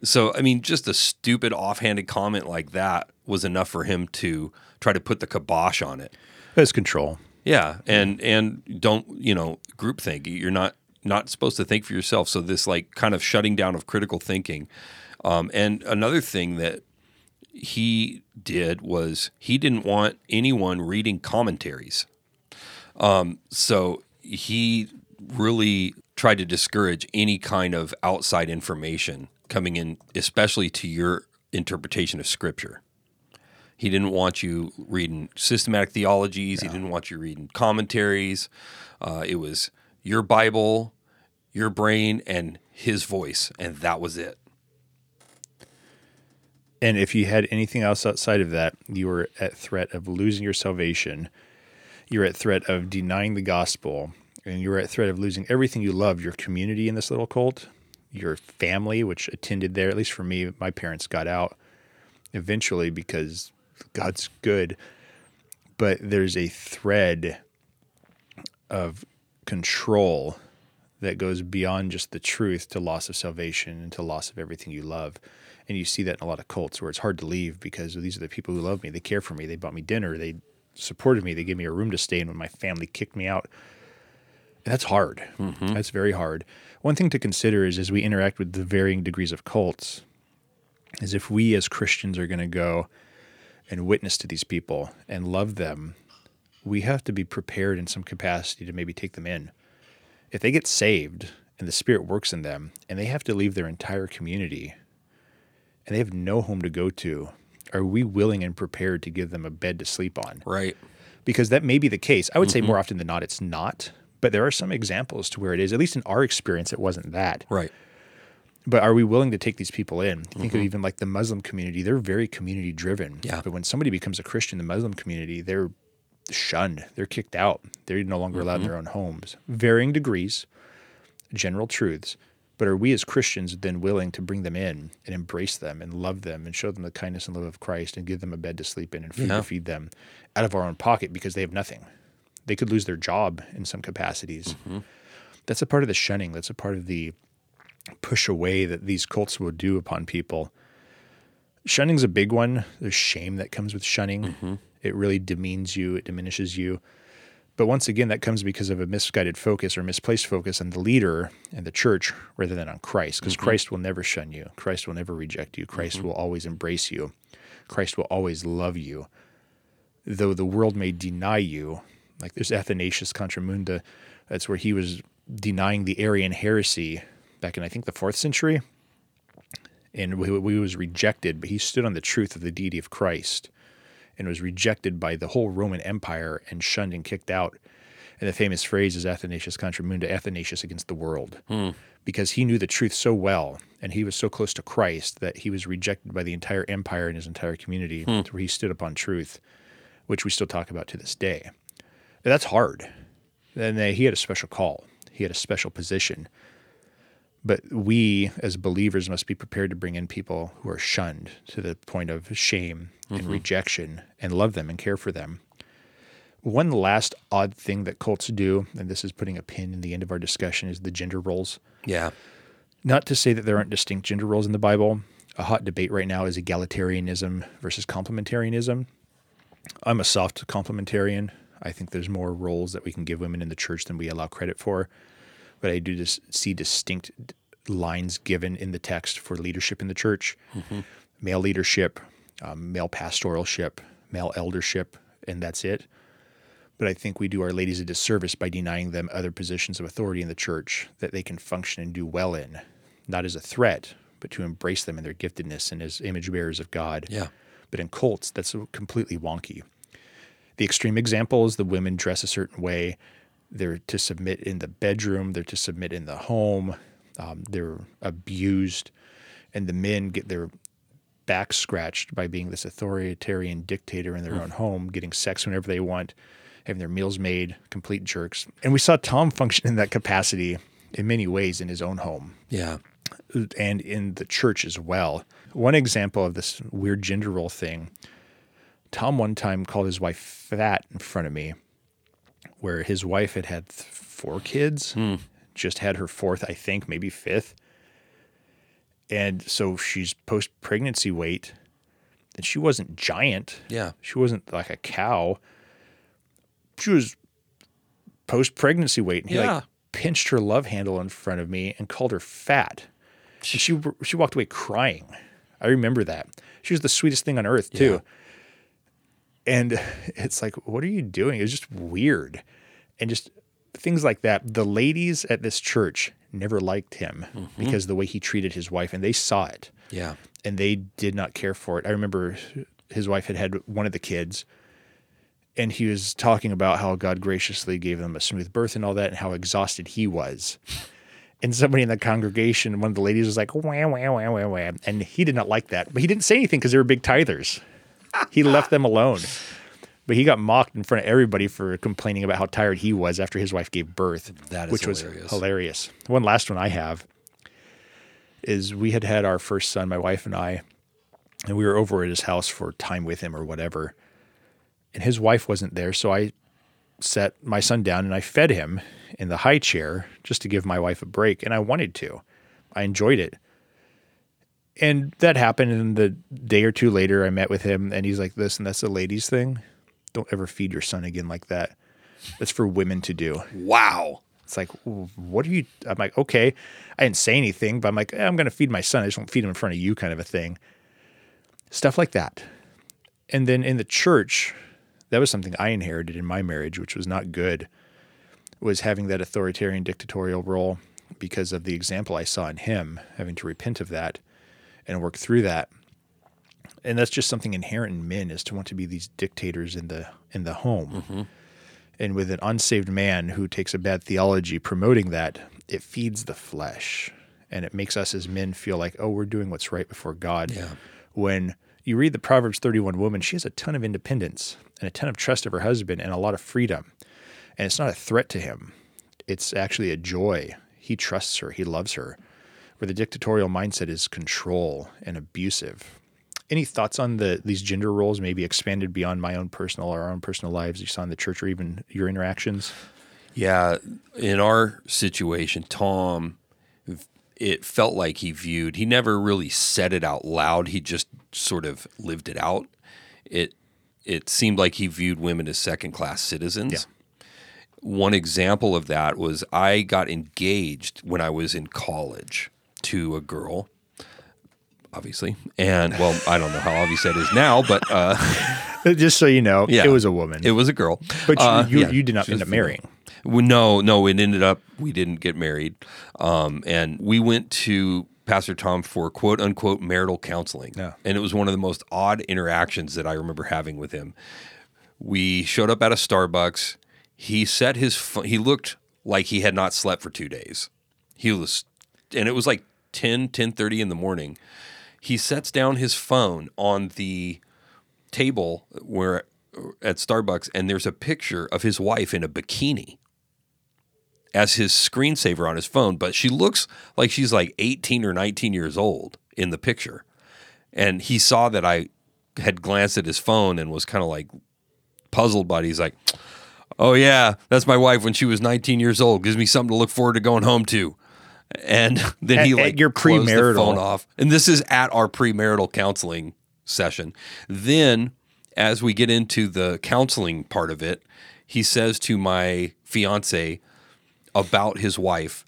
So, I mean, just a stupid offhanded comment like that was enough for him to try to put the kibosh on it. That's control. Yeah, and and don't you know groupthink? You're not not supposed to think for yourself. So this like kind of shutting down of critical thinking. Um, and another thing that he did was he didn't want anyone reading commentaries. Um, so he really tried to discourage any kind of outside information coming in, especially to your interpretation of scripture. He didn't want you reading systematic theologies. He didn't want you reading commentaries. Uh, it was your Bible, your brain, and his voice, and that was it. And if you had anything else outside of that, you were at threat of losing your salvation. You're at threat of denying the gospel, and you're at threat of losing everything you love, your community in this little cult, your family, which attended there. At least for me, my parents got out eventually because God's good. But there's a thread of control that goes beyond just the truth to loss of salvation and to loss of everything you love. And you see that in a lot of cults where it's hard to leave because these are the people who love me. They care for me. They bought me dinner. They supported me. They gave me a room to stay in when my family kicked me out. And that's hard. Mm-hmm. That's very hard. One thing to consider is as we interact with the varying degrees of cults, is if we as Christians are going to go and witness to these people and love them, we have to be prepared in some capacity to maybe take them in. If they get saved and the Spirit works in them and they have to leave their entire community and they have no home to go to, are we willing and prepared to give them a bed to sleep on? Right. because that may be the case. I would say mm-hmm. more often than not, it's not. But there are some examples to where it is. At least in our experience, it wasn't that. Right. But are we willing to take these people in? Think of mm-hmm. even like the Muslim community; they're very community driven. Yeah. But when somebody becomes a Christian in the Muslim community, they're shunned. They're kicked out. They're no longer allowed in mm-hmm. their own homes. Varying degrees, general truths. But are we as Christians then willing to bring them in and embrace them and love them and show them the kindness and love of Christ and give them a bed to sleep in and food Yeah. to feed them out of our own pocket because they have nothing? They could lose their job in some capacities. Mm-hmm. That's a part of the shunning. That's a part of the push away that these cults will do upon people. Shunning's a big one. There's shame that comes with shunning. Mm-hmm. It really demeans you, it diminishes you. But once again, that comes because of a misguided focus or misplaced focus on the leader and the church rather than on Christ, because mm-hmm. Christ will never shun you. Christ will never reject you. Christ mm-hmm. will always embrace you. Christ will always love you. Though the world may deny you, like there's Athanasius Contra Mundum, that's where he was denying the Arian heresy back in, I think, the fourth century. And we was rejected, but he stood on the truth of the deity of Christ and was rejected by the whole Roman Empire and shunned and kicked out. And the famous phrase is Athanasius contra mundum, Athanasius against the world, because he knew the truth so well and he was so close to Christ that he was rejected by the entire empire and his entire community, to where he stood upon truth, which we still talk about to this day. That's hard. And uh, he had a special call. He had a special position. But we, as believers, must be prepared to bring in people who are shunned to the point of shame and mm-hmm. rejection and love them and care for them. One last odd thing that cults do, and this is putting a pin in the end of our discussion, is the gender roles. Yeah. Not to say that there aren't distinct gender roles in the Bible. A hot debate right now is egalitarianism versus complementarianism. I'm a soft complementarian. I think there's more roles that we can give women in the church than we allow credit for. But I do just see distinct lines given in the text for leadership in the church male leadership, um, male pastoralship, male eldership, and that's it. But I think we do our ladies a disservice by denying them other positions of authority in the church that they can function and do well in, not as a threat, but to embrace them in their giftedness and as image bearers of God. Yeah. But in cults, that's completely wonky. The extreme example is the women dress a certain way. They're to submit in the bedroom, they're to submit in the home, um, they're abused, and the men get their back scratched by being this authoritarian dictator in their own home, getting sex whenever they want, having their meals made, complete jerks. And we saw Tom function in that capacity in many ways in his own home Yeah. and in the church as well. One example of this weird gender role thing Tom one time called his wife fat in front of me, where his wife had had th- four kids, just had her fourth, I think, maybe fifth. And so she's post pregnancy weight, and she wasn't giant. Yeah. She wasn't like a cow. She was post pregnancy weight. And he Yeah. like pinched her love handle in front of me and called her fat. And she she walked away crying. I remember that. She was the sweetest thing on earth too. And it's like, what are you doing? It was just weird. And just things like that. The ladies at this church never liked him mm-hmm. because of the way he treated his wife, and they saw it Yeah. and they did not care for it. I remember his wife had had one of the kids, and he was talking about how God graciously gave them a smooth birth and all that, and how exhausted he was. And somebody in the congregation, one of the ladies was like, wah, wah, wah, wah, wah. And he did not like that. But he didn't say anything because they were big tithers. He left them alone. But he got mocked in front of everybody for complaining about how tired he was after his wife gave birth, That is which was hilarious. hilarious. One last one I have is we had had our first son, my wife and I, and we were over at his house for time with him or whatever. And his wife wasn't there, so I set my son down and I fed him in the high chair just to give my wife a break, and I wanted to. I enjoyed it. And that happened, and the day or two later, I met with him, and he's like, This and that's a ladies' thing. Don't ever feed your son again like that. That's for women to do." Wow. It's like, what are you? I'm like, okay. I didn't say anything, but I'm like, eh, I'm going to feed my son. I just won't feed him in front of you, kind of a thing. Stuff like that. And then in the church, that was something I inherited in my marriage, which was not good, was having that authoritarian dictatorial role because of the example I saw in him, having to repent of that and work through that. And that's just something inherent in men is to want to be these dictators in the in the home mm-hmm. and with an unsaved man who takes a bad theology promoting that, it feeds the flesh and it makes us as men feel like, oh, we're doing what's right before God. Yeah. When you read the Proverbs 31 woman, she has a ton of independence and a ton of trust of her husband and a lot of freedom. And it's not a threat to him, it's actually a joy. He trusts her, he loves her. Where the dictatorial mindset is control and abusive. Any thoughts on the these gender roles, maybe expanded beyond my own personal or our own personal lives you saw in the church or even your interactions? Yeah, in our situation, Tom, it felt like he viewed. He never really said it out loud. He just sort of lived it out. It it seemed like he viewed women as second class citizens. One example of that was I got engaged when I was in college to a girl, obviously, and well, I don't know how obvious that is now, but uh, Just so you know, Yeah. it was a woman. it was a girl. but you, Uh, you, yeah, you did not end up marrying. We, no, no, it ended up we didn't get married, um, and we went to Pastor Tom for quote unquote marital counseling, Yeah. and it was one of the most odd interactions that I remember having with him. We showed up at a Starbucks. He set his he looked like he had not slept for two days. He was, and it was like 10, 10.30 in the morning. He sets down his phone on the table where at Starbucks, and there's a picture of his wife in a bikini as his screensaver on his phone, but she looks like she's like 18 or 19 years old in the picture. And he saw that I had glanced at his phone and was kind of like puzzled by it. He's like, Oh, yeah, that's my wife when she was 19 years old. Gives me something to look forward to going home to. And then he At- at like your the premarital- phone off. And this is at our premarital counseling session. Then, as we get into the counseling part of it, he says to my fiance about his wife,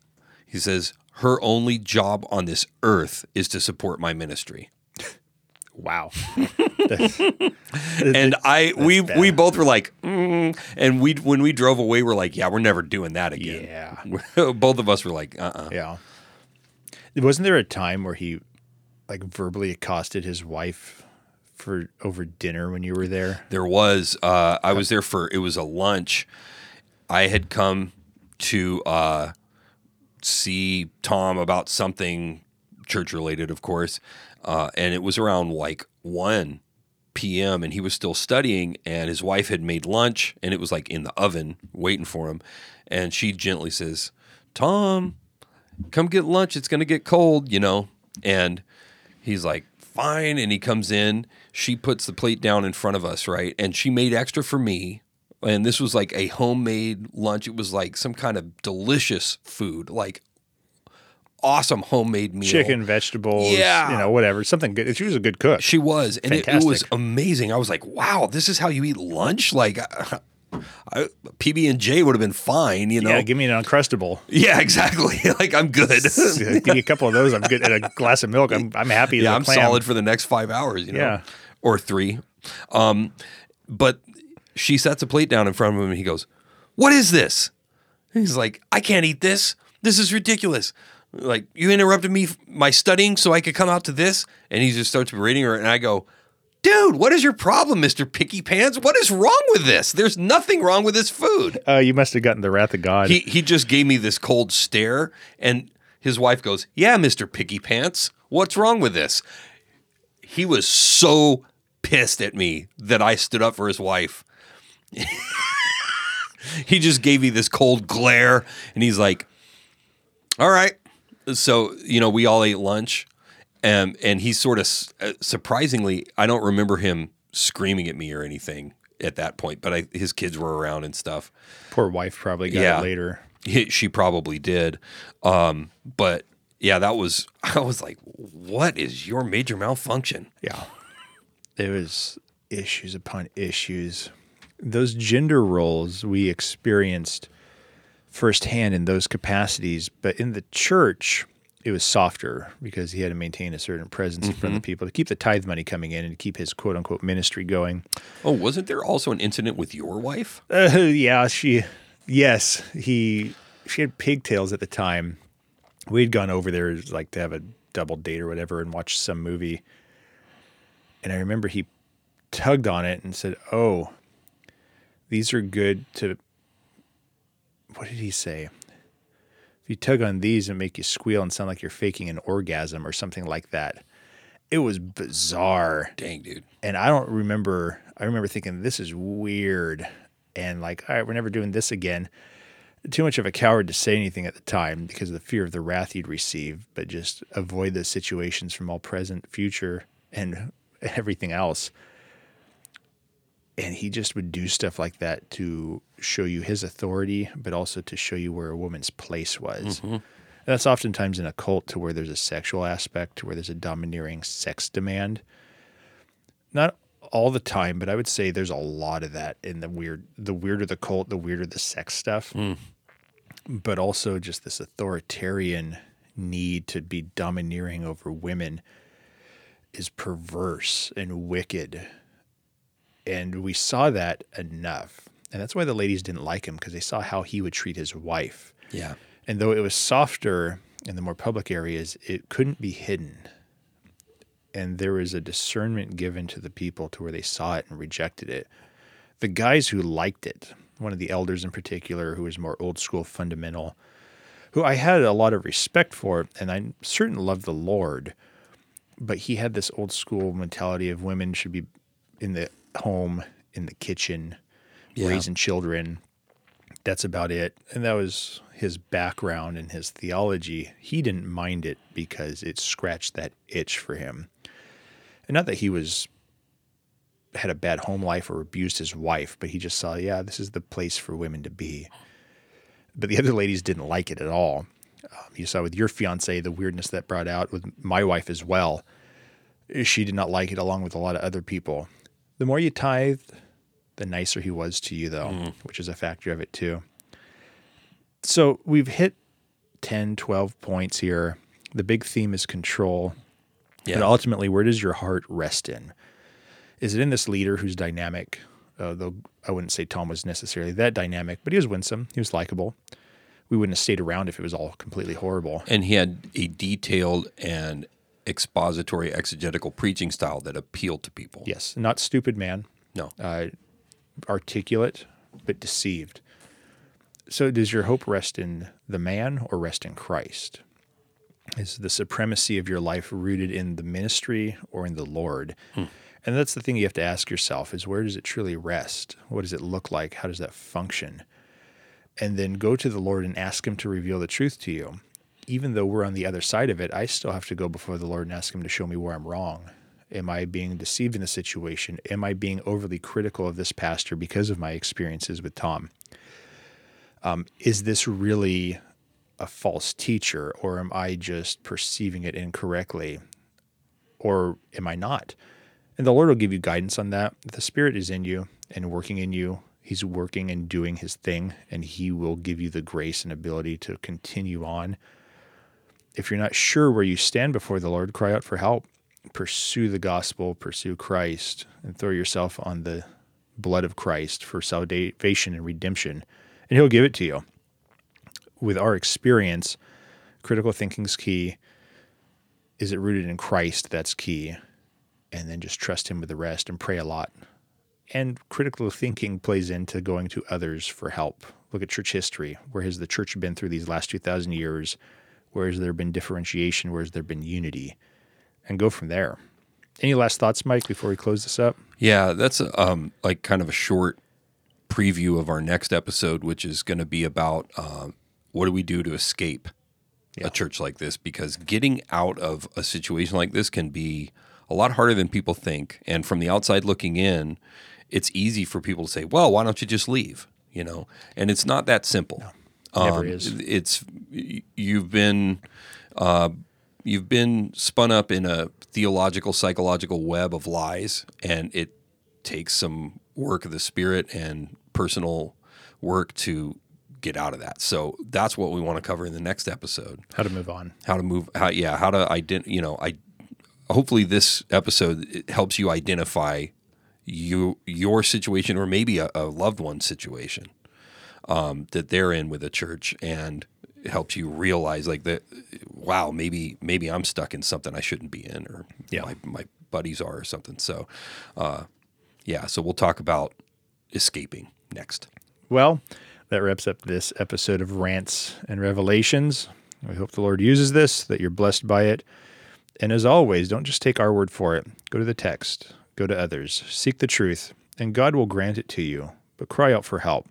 he says, her only job on this earth is to support my ministry. Wow. and I we bad. we both were like, mm, and we when we drove away, we're like, yeah, we're never doing that again. Yeah. both of us were like, uh, uh Yeah. Wasn't there a time where he like verbally accosted his wife for over dinner when you were there? There was. Uh, I was there for. It was a lunch. I had come to uh, see Tom about something church related, of course, uh, and it was around like one p.m. and he was still studying, and his wife had made lunch, and it was like in the oven waiting for him, and she gently says, "Tom, come get lunch. It's gonna get cold," you know, and he's like, fine. And he comes in. She puts the plate down in front of us, right? And she made extra for me. And this was like a homemade lunch. It was like some kind of delicious food, like awesome homemade meal. Chicken, vegetables, Yeah. you know, whatever. Something good. She was a good cook. She was, and it, it was amazing. I was like, "Wow, this is how you eat lunch!" Like, I, PB and J would have been fine, you know. yeah, give me an uncrustable. Yeah, exactly. like I'm good. give me a couple of those. I'm good. And a glass of milk. I'm, I'm happy. yeah, I'm clam. solid for the next five hours, you know, Yeah. or three. Um, but she sets a plate down in front of him, and he goes, "What is this?" He's like, "I can't eat this. This is ridiculous." Like you interrupted me my studying so I could come out to this, and he just starts berating her, and I go. Dude, what is your problem, Mr. Picky Pants? What is wrong with this? There's nothing wrong with this food. Uh, you must have gotten the wrath of God. He he just gave me this cold stare, and his wife goes, "Yeah, Mister Picky Pants, what's wrong with this?" He was so pissed at me that I stood up for his wife. he just gave me this cold glare, and he's like, "All right." So you know, we all ate lunch, and and he sort of uh, surprisingly, I don't remember him screaming at me or anything at that point, but I, his kids were around and stuff. Poor wife probably got Yeah. it later. He- she probably did. Um, but yeah, that was, I was like, what is your major malfunction? Yeah. There was issues upon issues. Those gender roles we experienced firsthand in those capacities, but in the church, it was softer because he had to maintain a certain presence in front of people to keep the tithe money coming in and to keep his quote unquote ministry going. Oh, wasn't there also an incident with your wife? Uh, yeah, she, yes, he, she had pigtails at the time. We'd gone over there like to have a double date or whatever and watch some movie. And I remember he tugged on it and said, "Oh, these are good to." What did he say? If you tug on these and make you squeal and sound like you're faking an orgasm or something like that. It was bizarre Dang, dude. and I don't remember. I remember thinking this is weird, and like, all right, we're never doing this again. Too much of a coward to say anything at the time because of the fear of the wrath you'd receive, but just avoid those situations from all present, future, and everything else. And he just would do stuff like that to show you his authority, but also to show you where a woman's place was. And that's oftentimes in a cult to where there's a sexual aspect, to where there's a domineering sex demand not all the time, but I would say there's a lot of that in the weird. The weirder the cult, the weirder the sex stuff. Mm. But also just this authoritarian need to be domineering over women is perverse and wicked. And we saw that enough. And that's why the ladies didn't like him because they saw how he would treat his wife. Yeah. And though it was softer in the more public areas, it couldn't be hidden. And there was a discernment given to the people to where they saw it and rejected it. The guys who liked it, one of the elders in particular, who was more old school fundamental, who I had a lot of respect for, and I certainly loved the Lord, but he had this old school mentality of women should be in the home, in the kitchen, Yeah. raising children. That's about it. And that was his background and his theology. He didn't mind it because it scratched that itch for him. And not that he was had a bad home life or abused his wife, but he just saw, yeah, this is the place for women to be. But the other ladies didn't like it at all. Um, you saw with your fiance the weirdness that brought out with my wife as well. She did not like it, along with a lot of other people. The more you tithed, the nicer he was to you, though, which is a factor of it too. So we've hit 10, 12 points here. The big theme is control. Yeah. But ultimately, where does your heart rest in? Is it in this leader who's dynamic? Uh, though I wouldn't say Tom was necessarily that dynamic, but he was winsome. He was likable. We wouldn't have stayed around if it was all completely horrible. And he had a detailed and expository exegetical preaching style that appealed to people. Yes, not stupid man, No. uh, articulate, but deceived. So, does your hope rest in the man or rest in Christ? Is the supremacy of your life rooted in the ministry or in the Lord? And that's the thing you have to ask yourself is where does it truly rest? What does it look like? How does that function? And then go to the Lord and ask him to reveal the truth to you. Even though we're on the other side of it, I still have to go before the Lord and ask him to show me where I'm wrong. Am I being deceived in the situation? Am I being overly critical of this pastor because of my experiences with Tom? Um, is this really a false teacher, or am I just perceiving it incorrectly, or am I not? And the Lord will give you guidance on that. The Spirit is in you and working in you, He's working and doing His thing, and He will give you the grace and ability to continue on. If you're not sure where you stand before the Lord, cry out for help. Pursue the gospel, pursue Christ, and throw yourself on the blood of Christ for salvation and redemption, and He'll give it to you. With our experience, critical thinking's key. Is it rooted in Christ? That's key and then just trust him with the rest and pray a lot. And critical thinking plays into going to others for help. Look at church history. Where has the church been through these last 2,000 years? Where has there been differentiation? Where has there been unity? And go from there. Any last thoughts, Mike, before we close this up? Yeah, that's um, like kind of a short preview of our next episode, which is going to be about um, what do we do to escape Yeah. a church like this? Because getting out of a situation like this can be a lot harder than people think. And from the outside looking in, it's easy for people to say, "Well, why don't you just leave?" You know, and it's not that simple. Never is. It's you've been uh, you've been spun up in a theological, psychological web of lies, and it takes some work of the spirit and personal work to get out of that. So that's what we want to cover in the next episode. How to move on. How to move? How yeah? How to ident? You know, I hopefully this episode helps you identify you your situation or maybe a, a loved one's situation um, that they're in with a church and helps you realize like that wow maybe maybe I'm stuck in something I shouldn't be in or Yeah. my, my buddies are or something so uh, yeah so we'll talk about escaping next Well, that wraps up this episode of Rants and Revelations. We hope the Lord uses this, that you're blessed by it. And as always, don't just take our word for it. Go to the text, go to others, seek the truth, and God will grant it to you. But cry out for help.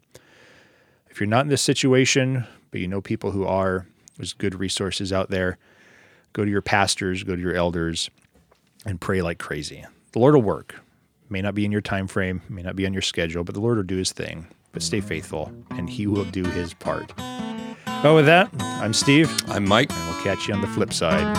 If you're not in this situation, but you know people who are, there's good resources out there. Go to your pastors, go to your elders, and pray like crazy. The Lord will work. May not be in your time frame, may not be on your schedule, but the Lord will do his thing. But stay faithful, and he will do his part. Well, with that, I'm Steve, I'm Mike and we'll catch you on the flip side.